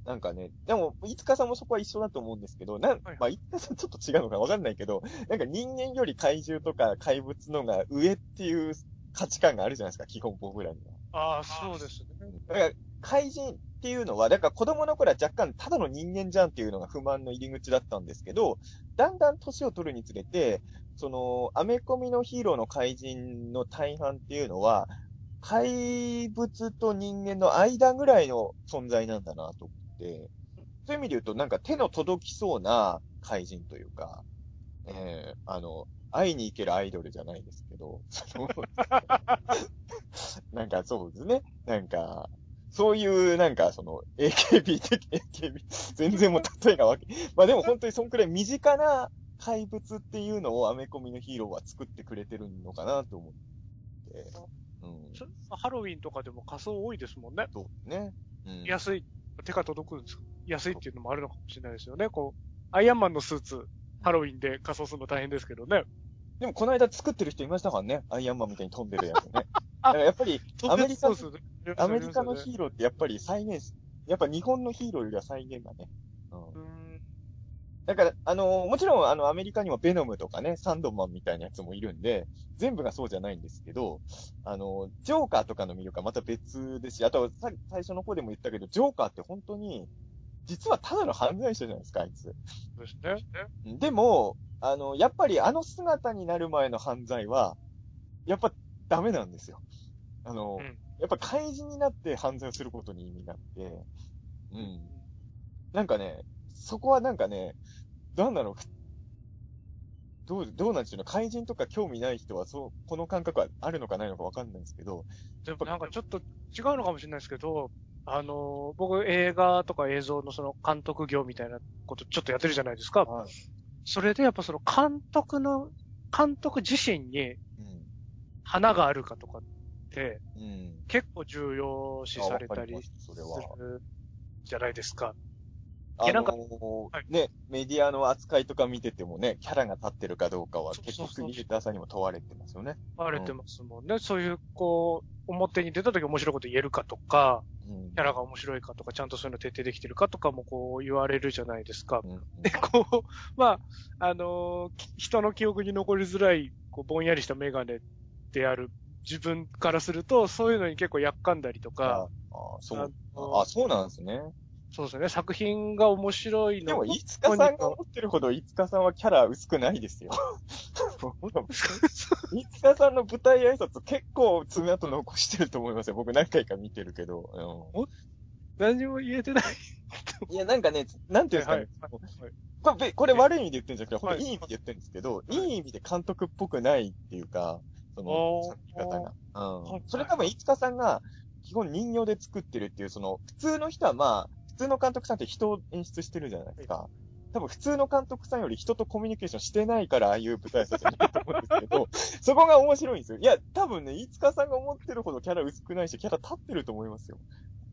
なんかね、でも、いつかさんもそこは一緒だと思うんですけど、なん、はいまあ、いつかさんちょっと違うのかわかんないけど、なんか人間より怪獣とか怪物のが上っていう価値観があるじゃないですか、基本僕らには。ああ、そうですね。だから、怪人っていうのは、だから子供の頃は若干ただの人間じゃんっていうのが不満の入り口だったんですけど、だんだん年を取るにつれて、その、アメコミのヒーローの怪人の大半っていうのは、怪物と人間の間ぐらいの存在なんだなと思って、そういう意味で言うと、なんか手の届きそうな怪人というか、えー、あの、会いに行けるアイドルじゃないですけど、<laughs> なんかそうですね。なんか、そういう、なんか、その、AKB 的、AKB、全然もう例えがわけ。まあでも本当にそんくらい身近な怪物っていうのをアメコミのヒーローは作ってくれてるのかなと思って。うん。そハロウィンとかでも仮装多いですもんね。そうね。うん。安い、手が届くんです。安いっていうのもあるのかもしれないですよね。こう、アイアンマンのスーツ、ハロウィンで仮装するの大変ですけどね。でもこの間作ってる人いましたからね。アイアンマンみたいに飛んでるやつね。あだからやっぱり、アメリカそうですねアメリカのヒーローってやっぱり再現し、やっぱ日本のヒーローよりは再現がね。うんだから、あのもちろん、あの、アメリカにもベノムとかね、サンドマンみたいなやつもいるんで、全部がそうじゃないんですけど、あのジョーカーとかの魅力はまた別ですし、あと、さ最初の方でも言ったけど、ジョーカーって本当に、実はただの犯罪者じゃないですか、あいつ。でも、あの、やっぱりあの姿になる前の犯罪は、やっぱダメなんですよ。あの、うんやっぱ怪人になって犯罪をすることに意味があって、うん。なんかね、そこはなんかね、なんだろう、どう、どうなんでしょうね。怪人とか興味ない人は、そう、この感覚はあるのかないのかわかんないんですけど、でもなんかちょっと違うのかもしれないですけど、あの、僕映画とか映像のその監督業みたいなことちょっとやってるじゃないですか。はい。それでやっぱその監督の、監督自身にうん。花があるかとかってうん。結構重要視されたりするじゃないですか。あいやなんかのーはいね、メディアの扱いとか見ててもね、キャラが立ってるかどうかは結構そうそうそうクリエイターさんにも問われてますよね。バレてますもんね。そういう、こう、表に出た時面白いこと言えるかとか、うん。キャラが面白いかとか、ちゃんとそういうの徹底できてるかとかもこう言われるじゃないですか。うん。で、こう、まあ、あのーき人の記憶に残りづらい、こう、ぼんやりしたメガネである自分からすると、そういうのに結構やっかんだりとか、ああ、そう。あそうなんですね。そうですね、作品が面白いでも、いつかさんが思ってるほど、いつかさんはキャラ薄くないですよ。いつかさんの舞台挨拶結構爪痕残してると思いますよ。僕何回か見てるけど。何も言えてない。うん、いや、なんかね、なんていうんですかね。はいこれべ、これ悪い意味で言ってるんじゃなくて、いといい意味で言ってるんですけど、いいい意味で監督っぽくないっていうか、その、作り方が。うんはい。それ多分、いつかさんが、基本人形で作ってるっていう、その、普通の人はまあ、普通の監督さんって人を演出してるじゃないですか。多分普通の監督さんより人とコミュニケーションしてないから、ああいう舞台挨拶になると思うんですけど、<laughs> そこが面白いんですよ。いや、多分ね、いつかさんが思ってるほどキャラ薄くないし、キャラ立ってると思いますよ。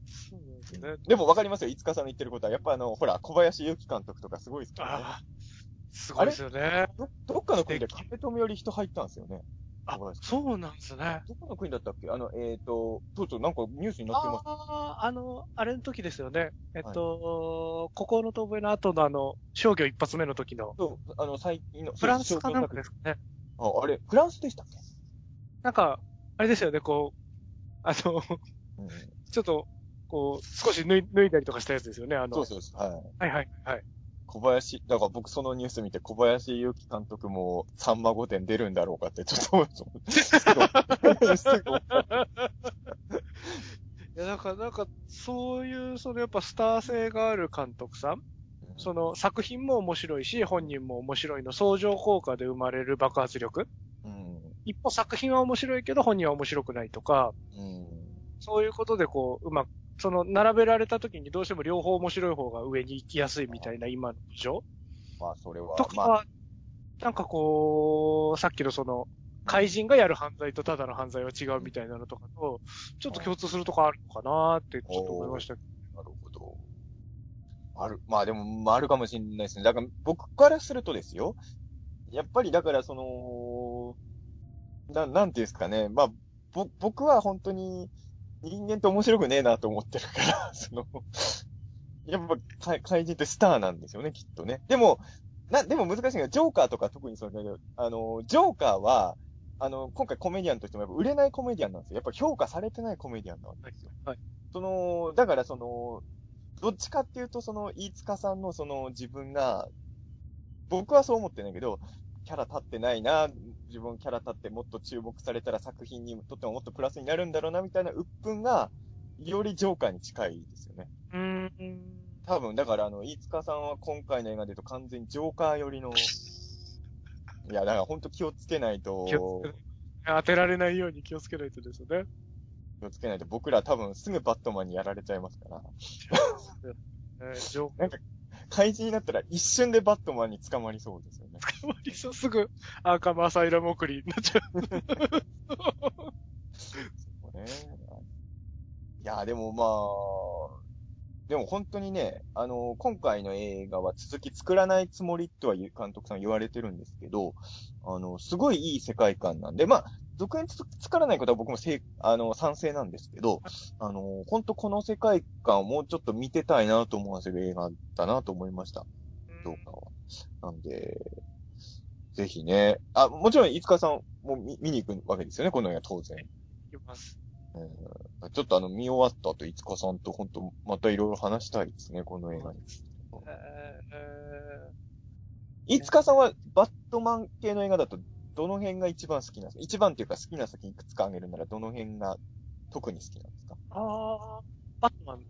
そうですね。でもわかりますよ、いつかさんの言ってることは。やっぱあの、ほら、小林祐希監督とかすごいですからね。ああ、すごいですよね。ど、どっかの国で壁止めより人入ったんですよね。あそうなんですね。どこの国だったっけ？あの、えっ、と、そうそう、なんかニュースになってます。ああ、あの、あれの時ですよね。えっと、ここの遠吠えの後のあの、商業一発目の時の、そう、あの、最近の、フランスかなんかですかね。あ、あれ、フランスでしたっけ？なんか、あれですよね、こう、あの、うん。ちょっと、こう、少し脱い脱いだりとかしたやつですよね、あの。そうそうそう。はい。はいはいはい。小林、だから僕そのニュース見て小林祐希監督もさんま御殿出るんだろうかってちょっと思って、すごいすごいいや、なんか、なんか、そういう、そのやっぱスター性がある監督さんその作品も面白いし、本人も面白いの相乗効果で生まれる爆発力。うん。一方作品は面白いけど本人は面白くないとか、うん。そういうことでこう、うまく、その並べられた時にどうしても両方面白い方が上に行きやすいみたいな今の事情まあ、それはと、かまあ、は、なんかこう、さっきのその、怪人がやる犯罪とただの犯罪は違うみたいなのとかと、ちょっと共通するとこあるのかなってちょっと思いましたけなるほど。ある。まあでも、まああるかもしれないですね。だから僕からするとですよ。やっぱりだからその、な、なんていうんですかね。まあ、ぼ、僕は本当に人間って面白くねえなと思ってるから、<laughs> その、やっぱ怪怪人ってスターなんですよね、きっとね。でも、な、でも難しいのが、ジョーカーとか特にそうだけど、あの、ジョーカーは、あの、今回コメディアンとしてもやっぱ売れないコメディアンなんですよ。やっぱ評価されてないコメディアンなわけですよ。はい。その、だからその、どっちかっていうと、その、飯塚さんのその自分が、僕はそう思ってないけど、キャラ立ってないな、自分キャラ立ってもっと注目されたら作品にとってももっとプラスになるんだろうな、みたいな鬱憤が、よりジョーカーに近いですよね。うーん。多分、だからあの、飯塚さんは今回の映画で言うと完全にジョーカー寄りの、いや、だからほんと気をつけないと、当てられないように気をつけないとですよね。気をつけないと僕ら多分すぐバットマンにやられちゃいますから。なんか、怪人になったら一瞬でバットマンに捕まりそうですよね。カーマリさんすぐアーカムアサイラム送りになっちゃう。そうね。いや、でもまあ、でも本当にね、あの、今回の映画は続き作らないつもりとは言う監督さん言われてるんですけど、あの、すごいいい世界観なんで、まあ、続編つ作らないことは僕もせい、あの、賛成なんですけど、あの、本当この世界観をもうちょっと見てたいなと思わせる映画だなと思いました。どうかは。なんで、ぜひね。あ、もちろん、飯塚さんも見見に行くわけですよね、この映画当然。いきます。うんちょっとあの、見終わった後、飯塚さんと本当またいろいろ話したいですね、この映画に。えー飯塚さんはバットマン系の映画だと、どの辺が一番好きなんですか？一番っていうか好きな作品いくつかあげるなら、どの辺が特に好きなんですか？あー、バットマン、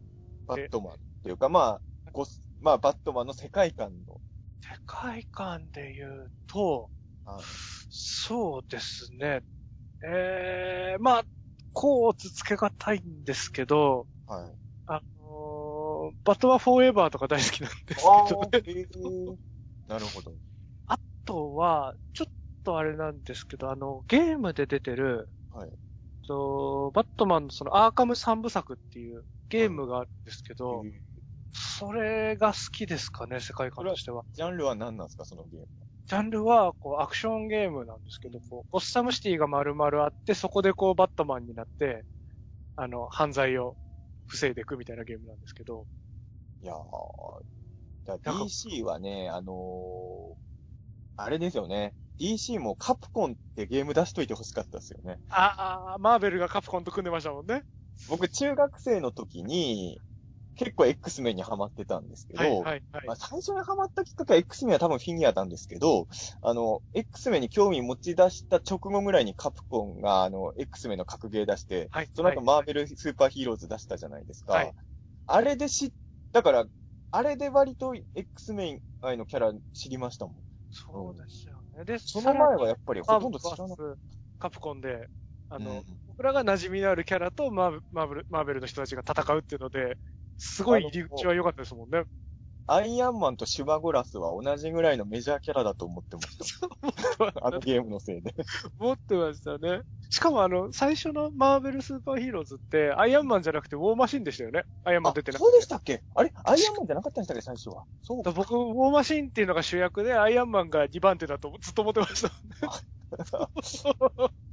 バットマンっていうか、まあ、ゴス、まあ、バットマンの世界観の。世界観で言うと、あそうですね。えー、まあ、こうつつけがたいんですけど、はい。あのーバットマンフォーエバーとか大好きなんですけあどね。なるほど。あとは、ちょっとあれなんですけど、あの、ゲームで出てる、はい。とバットマンのそのアーカム三部作っていうゲームがあるんですけど、へーそれが好きですかね、世界観としては。ジャンルは何なんですか、そのゲーム。ジャンルは、こう、アクションゲームなんですけど、こう、ゴッサムシティが丸々あって、そこでこう、バットマンになって、あの、犯罪を防いでいくみたいなゲームなんですけど、いやー、DC はね、あのーあれですよね。DC もカプコンってゲーム出しといてほしかったですよね。ああ、マーベルがカプコンと組んでましたもんね。僕、中学生の時に、結構 X メンにハマってたんですけど、はい、はい、はいまあ、。最初にハマったきっかけは X メンは多分フィギュアなんですけど、あの、X メンに興味持ち出した直後ぐらいにカプコンが、あの、X メンの格ゲー出して、はい。その後はいマーベルスーパーヒーローズ出したじゃないですか。はいあれで知っ、だから、あれで割と X メン愛のキャラ知りましたもん。そうですよね。で、その前はやっぱりほとんど知らなかっカプコンで、あた。の、うん僕らが馴染みのあるキャラとマーマーベル、マーベルの人たちが戦うっていうので、すごい入り口は良かったですもんね。アイアンマンとシュマゴラスは同じぐらいのメジャーキャラだと思ってました。<laughs> あのゲームのせいで。<laughs> 持ってましたね。しかもあの、最初のマーベルスーパーヒーローズって、アイアンマンじゃなくてウォーマシンでしたよね。アイアンマあン出てなくてそうでしたっけ？あれ？アイアンマンじゃなかったんでしたっけ最初は？そうか。僕、ウォーマシンっていうのが主役で、アイアンマンが2番手だとずっと思ってました。<laughs>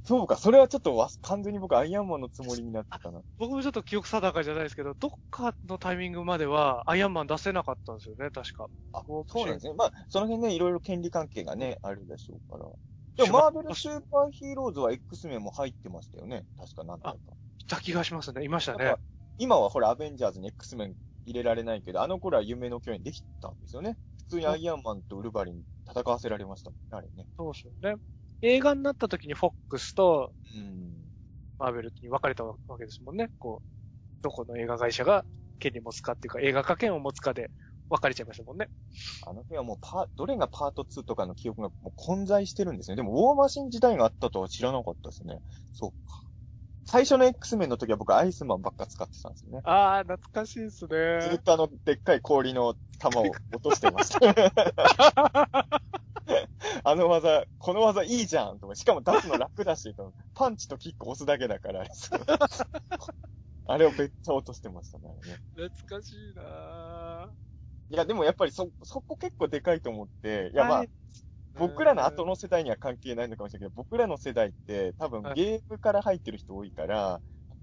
そうか。それはちょっとわ完全に僕アイアンマンのつもりになってたな。<laughs> 僕もちょっと記憶定かじゃないですけど、どっかのタイミングまでは、アイアンマン出せなかったんですよね、確か。あそうなんですね。まあ、その辺ね、いろいろ権利関係がね、あるでしょうから。でも、マーベルスーパーヒーローズは X メンも入ってましたよね。確か何回か。いた気がしますね。いましたね。今はほら、アベンジャーズに X メン入れられないけど、あの頃は夢の共演できたんですよね。普通にアイアンマンとウルヴァリン戦わせられましたもんね、あれね。そうですよね。映画になった時にフォックスとうん。マーベルに分かれたわけですもんね。こう、どこの映画会社が権利持つかっていうか、映画化権を持つかで分かれちゃいましたもんね。あの日はもうパ、どれがパート2とかの記憶がもう混在してるんですね。でも、ウォーマシン時代があったとは知らなかったですね。そうか。最初の X メンの時は僕アイスマンばっか使ってたんですよね。ああ、懐かしいですずっね。とあの、でっかい氷の玉を落としてました。<laughs> あの技、この技いいじゃんとか、しかも出すの楽だし、とパンチとキック押すだけだから、<laughs> あれをめっちゃ落としてましたね懐かしいなぁいや、でもやっぱりそ、そこ結構でかいと思って、いや、まあはい、僕らの後の世代には関係ないのかもしれないけど、僕らの世代って多分はいゲームから入ってる人多いから、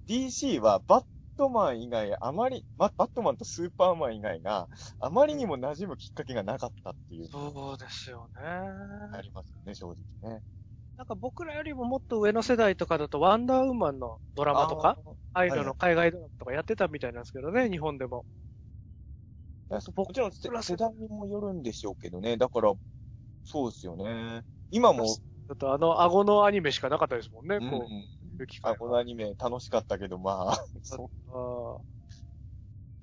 DC はバットマン以外、あまり、まバットマンとスーパーマン以外があまりにも馴染むきっかけがなかったっていうのそうですよね。がありますよね、正直ね。なんか僕らよりももっと上の世代とかだと、ワンダーウーマンのドラマとか、ああいうのの海外ドラマとかやってたみたいなんですけどね、日本でも。もちろんせ世代にもよるんでしょうけどね。だから、そうですよね。今も、だとあの顎のアニメしかなかったですもんね、うんこう。いう機会あ、このアニメ楽しかったけど、まあ、そうあ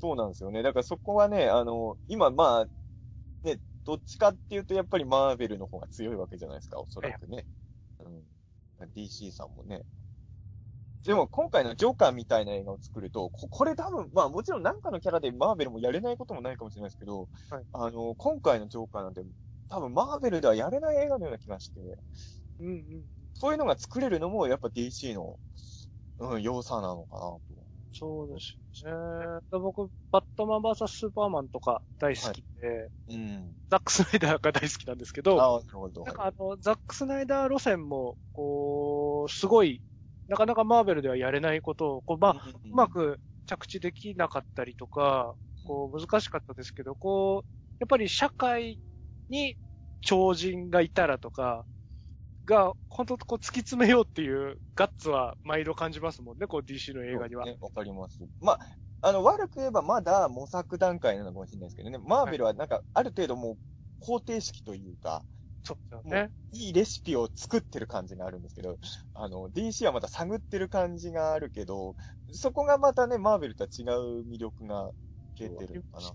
そうなんですよね。だからそこはね、あの、今まあ、ね、どっちかっていうとやっぱりマーベルの方が強いわけじゃないですか、おそらくね。うん。DC さんもね。でも今回のジョーカーみたいな映画を作ると、ここれ多分、まあもちろんなんかのキャラでマーベルもやれないこともないかもしれないですけど、はいあの、今回のジョーカーなんて多分マーベルではやれない映画のような気がして、うんうん。そういうのが作れるのもやっぱ DC の、うん、良さなのかなと。そうですよね。で僕、バットマン VS スーパーマンとか大好きで、うん。ザック・スナイダーが大好きなんですけど、ああ、なるほど。なんかあの、ザック・スナイダー路線も、こう、すごい、なかなかマーベルではやれないことを、こう、まあ、うまく着地できなかったりとか、こう、難しかったですけど、こう、やっぱり社会に超人がいたらとか、が、本当こう突き詰めようっていうガッツは毎度感じますもんね、こう DC の映画には。そうですね、わかります。まあ、あの、悪く言えばまだ模索段階なのかもしれないですけどね。マーベルはなんか、ある程度もう、方程式というか、そうですね。う、いいレシピを作ってる感じがあるんですけど、あの、DC はまた探ってる感じがあるけど、そこがまたね、マーベルとは違う魅力が出てるのかな。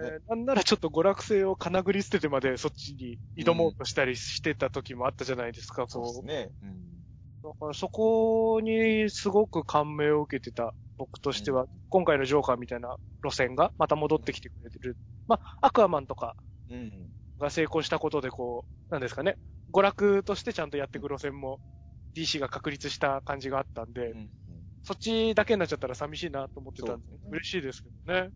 ね、なんならちょっと娯楽性をかなぐり捨ててまでそっちに挑もうとしたりしてた時もあったじゃないですか、そうですこね。うん。う。だからそこにすごく感銘を受けてた僕としては、うん今回のジョーカーみたいな路線がまた戻ってきてくれてる。まあ、アクアマンとかうん。が成功したことでこう、なんですかね、娯楽としてちゃんとやっていく路線も DC が確立した感じがあったんで、うんそっちだけになっちゃったら寂しいなと思ってたんで、ですね嬉しいですけどね。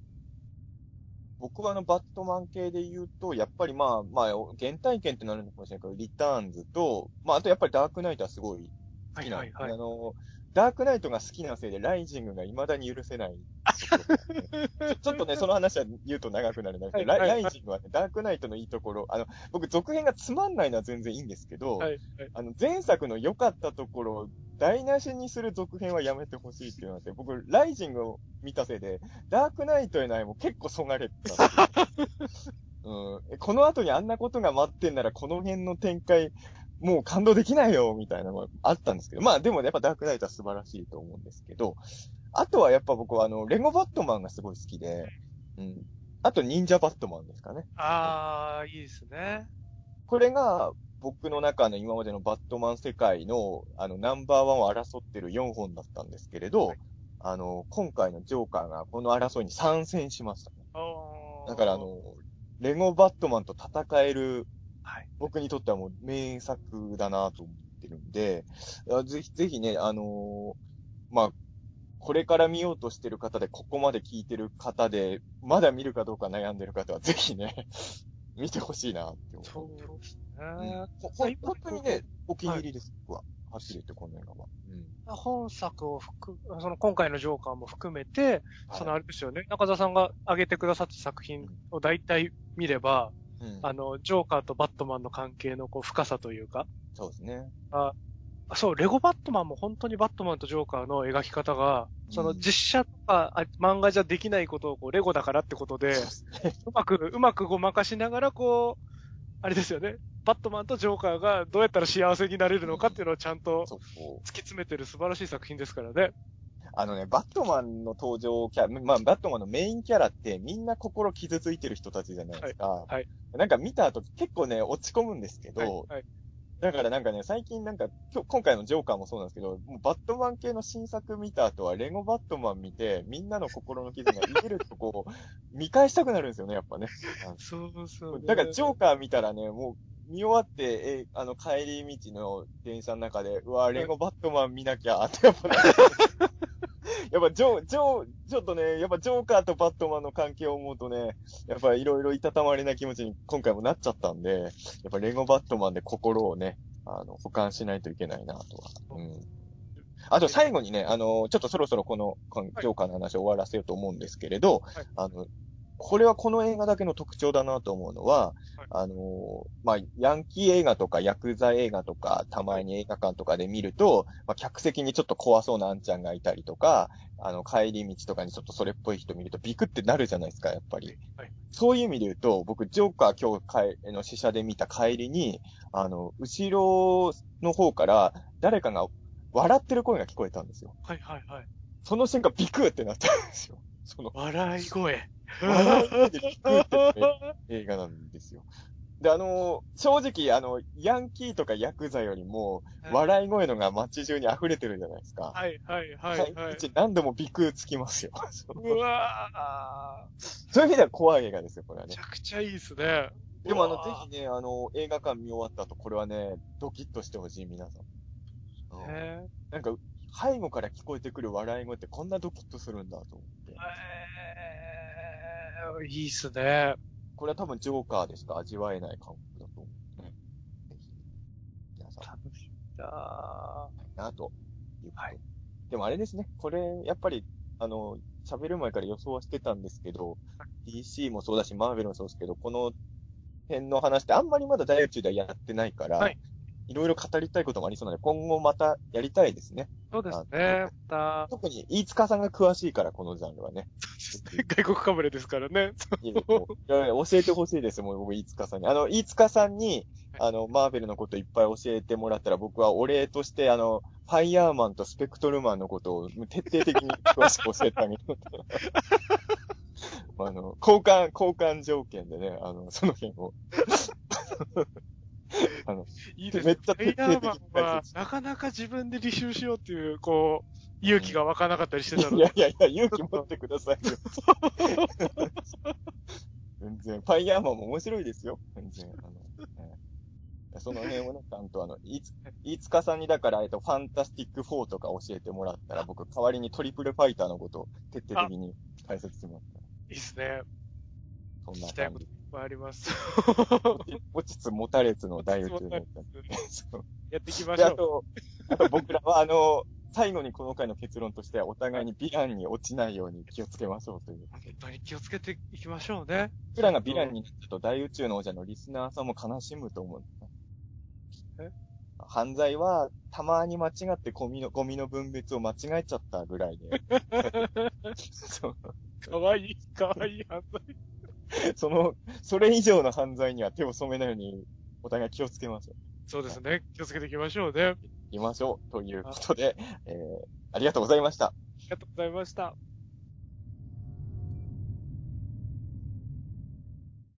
僕はあの、バットマン系で言うと、やっぱりまあ、まあ、原体験ってなるのかもしれないけど、リターンズと、まあ、あとやっぱりダークナイトはすごい好きなんで。はいはいはいあの、ダークナイトが好きなせいで、ライジングが未だに許せない <laughs> ちょっとね、その話は言うと長くなるんですけど、ライジングはね、ダークナイトのいいところ、あの、僕続編がつまんないのは全然いいんですけど、はい、はい。あの、前作の良かったところを台無しにする続編はやめてほしいっていうのがあって、僕、ライジングを見たせいで、ダークナイトへの愛も結構そがれた。<laughs> うん、この後にあんなことが待ってんなら、この辺の展開、もう感動できないよ、みたいなのがあったんですけど、まあでもやっぱダークナイトは素晴らしいと思うんですけど、あとはやっぱ僕はあの、レゴバットマンがすごい好きで、うん。あと、忍者バットマンですかね。ああ、いいですね。これが、僕の中の今までのバットマン世界の、あの、ナンバーワンを争ってる4本だったんですけれど、あの、今回のジョーカーがこの争いに参戦しましたね。だからあの、レゴバットマンと戦える、はい。僕にとってはもう名作だなと思ってるんで、あぜひ、ぜひね、あのーまあ、これから見ようとしてる方で、ここまで聞いてる方で、まだ見るかどうか悩んでる方は、ぜひね、<laughs> 見てほしいなって思そうう。ですうんね。本当にね、お気に入りです、僕は。はっきり言ってこの映画は。うん。本作を含その今回のジョーカーも含めて、そのはあれですよね、中澤さんが挙げてくださった作品を大体見れば、い、うん、あの、ジョーカーとバットマンの関係のこう深さというか、そうですね。あそう、レゴバットマンも本当にバットマンとジョーカーの描き方が、そのうん実写とか、あ漫画じゃできないことをこうレゴだからってことで、そうまく、うまくごまかしながら、こう、あれですよね。バットマンとジョーカーがどうやったら幸せになれるのかっていうのをちゃんと。突き詰めてる素晴らしい作品ですからね。あのね、バットマンの登場キャラ、まあ、バットマンのメインキャラってみんな心傷ついてる人たちじゃないですか。はいはいなんか見た後結構ね、落ち込むんですけど、はいはいだからなんかね、最近なんか、今日、今回のジョーカーもそうなんですけど、もうバットマン系の新作見た後は、レゴバットマン見て、みんなの心の傷が癒えるとこう、見返したくなるんですよね、やっぱね。<laughs> そうそう、だから、ジョーカー見たらね、もう、見終わって、え、あの、帰り道の電車の中で、うわ、レゴバットマン見なきゃ、ってやっぱね、やっぱ <laughs> ジョー、ジョー、ちょっとね、やっぱジョーカーとバットマンの関係を思うとね、やっぱいろいろいたたまれな気持ちに今回もなっちゃったんで、やっぱレゴバットマンで心をね、あの、保管しないといけないなとは。うん。あと最後にね、あの、ちょっとそろそろこの、このジョーカーの話を終わらせようと思うんですけれど、はいあの、これはこの映画だけの特徴だなと思うのは、はいあの、まあ、ヤンキー映画とかヤクザ映画とか、たまに映画館とかで見ると、まあ、客席にちょっと怖そうなあんちゃんがいたりとか、あの、帰り道とかにちょっとそれっぽい人見るとビクってなるじゃないですか、やっぱり。はいそういう意味で言うと、僕、ジョーカー今日帰の試写で見た帰りに、あの、後ろの方から誰かが笑ってる声が聞こえたんですよ。はいはいはい。その瞬間ビクってなったんですよ。その笑い声。笑で映画なんですよ。で、あの正直、あの、ヤンキーとかヤクザよりも、笑い声のが街中に溢れてるじゃないですか。はいはいはい帰はい何度もビクつきますよ。うわそういう意味では怖い映画ですよ、これはねーめち。ゃくちゃいいですね。でもあの、ぜひね、あの、映画館見終わった後、これはね、ドキッとしてほしい、皆さん。うんねなんか、背後から聞こえてくる笑い声ってこんなドキッとするんだと思って。えー、いいっすね。これは多分ジョーカーでしか？味わえない感覚だと思うね。ぜひ、皆さん、楽しみだ。なと。はいでもあれですね、これ、やっぱり、あの、喋る前から予想はしてたんですけど、DC もそうだし、マーベルもそうですけど、この辺の話ってあんまりまだ大宇宙ではやってないから、はいいろいろ語りたいこともありそうなので、今後またやりたいですね。そうですね。また、特に、飯塚さんが詳しいから、このジャンルはね。外国かぶれですからね。いや教えてほしいです、もう僕、飯塚さんに。あの、飯塚さんに、あの、マーベルのこといっぱい教えてもらったら、僕はお礼として、あの、ファイヤーマンとスペクトルマンのことを徹底的に詳しく教えてあげる。<laughs> あの、交換、交換条件でね、あの、その辺を。<laughs> あの、いいですね。めっちゃファイヤーマンは、なかなか自分で履修しようっていう、こう、勇気が湧かなかったりしてたので。いやいやいや、勇気持ってくださいよ。<laughs> 全然、ファイヤーマンも面白いですよ。全然。あの、ええその辺をね、ちゃんとあの、いつ、飯塚さんにだから、えっと、ファンタスティック4とか教えてもらったら、僕、代わりにトリプルファイターのことを徹底的に解説しますから。いいですね。そんな感じっ。ぱいあります。持ちつ持たれつの大宇宙の。そう <laughs> やっていきましょう。と、あと僕らは、あの、最後にこの回の結論としては、お互いにヴィランに落ちないように気をつけましょうという。本当に気をつけていきましょうね。僕らがヴィランになったと大宇宙の王者のリスナーさんも悲しむと思う。え？犯罪は、たまに間違ってゴミの、ゴミの分別を間違えちゃったぐらいで。<laughs> そうかわいい、かわいい犯罪。<laughs> その、それ以上の犯罪には手を染めないように、お互い気をつけましょう。そうですね。気をつけていきましょうね。あいきましょう。ということで、えー、ありがとうございました。りがとうございました。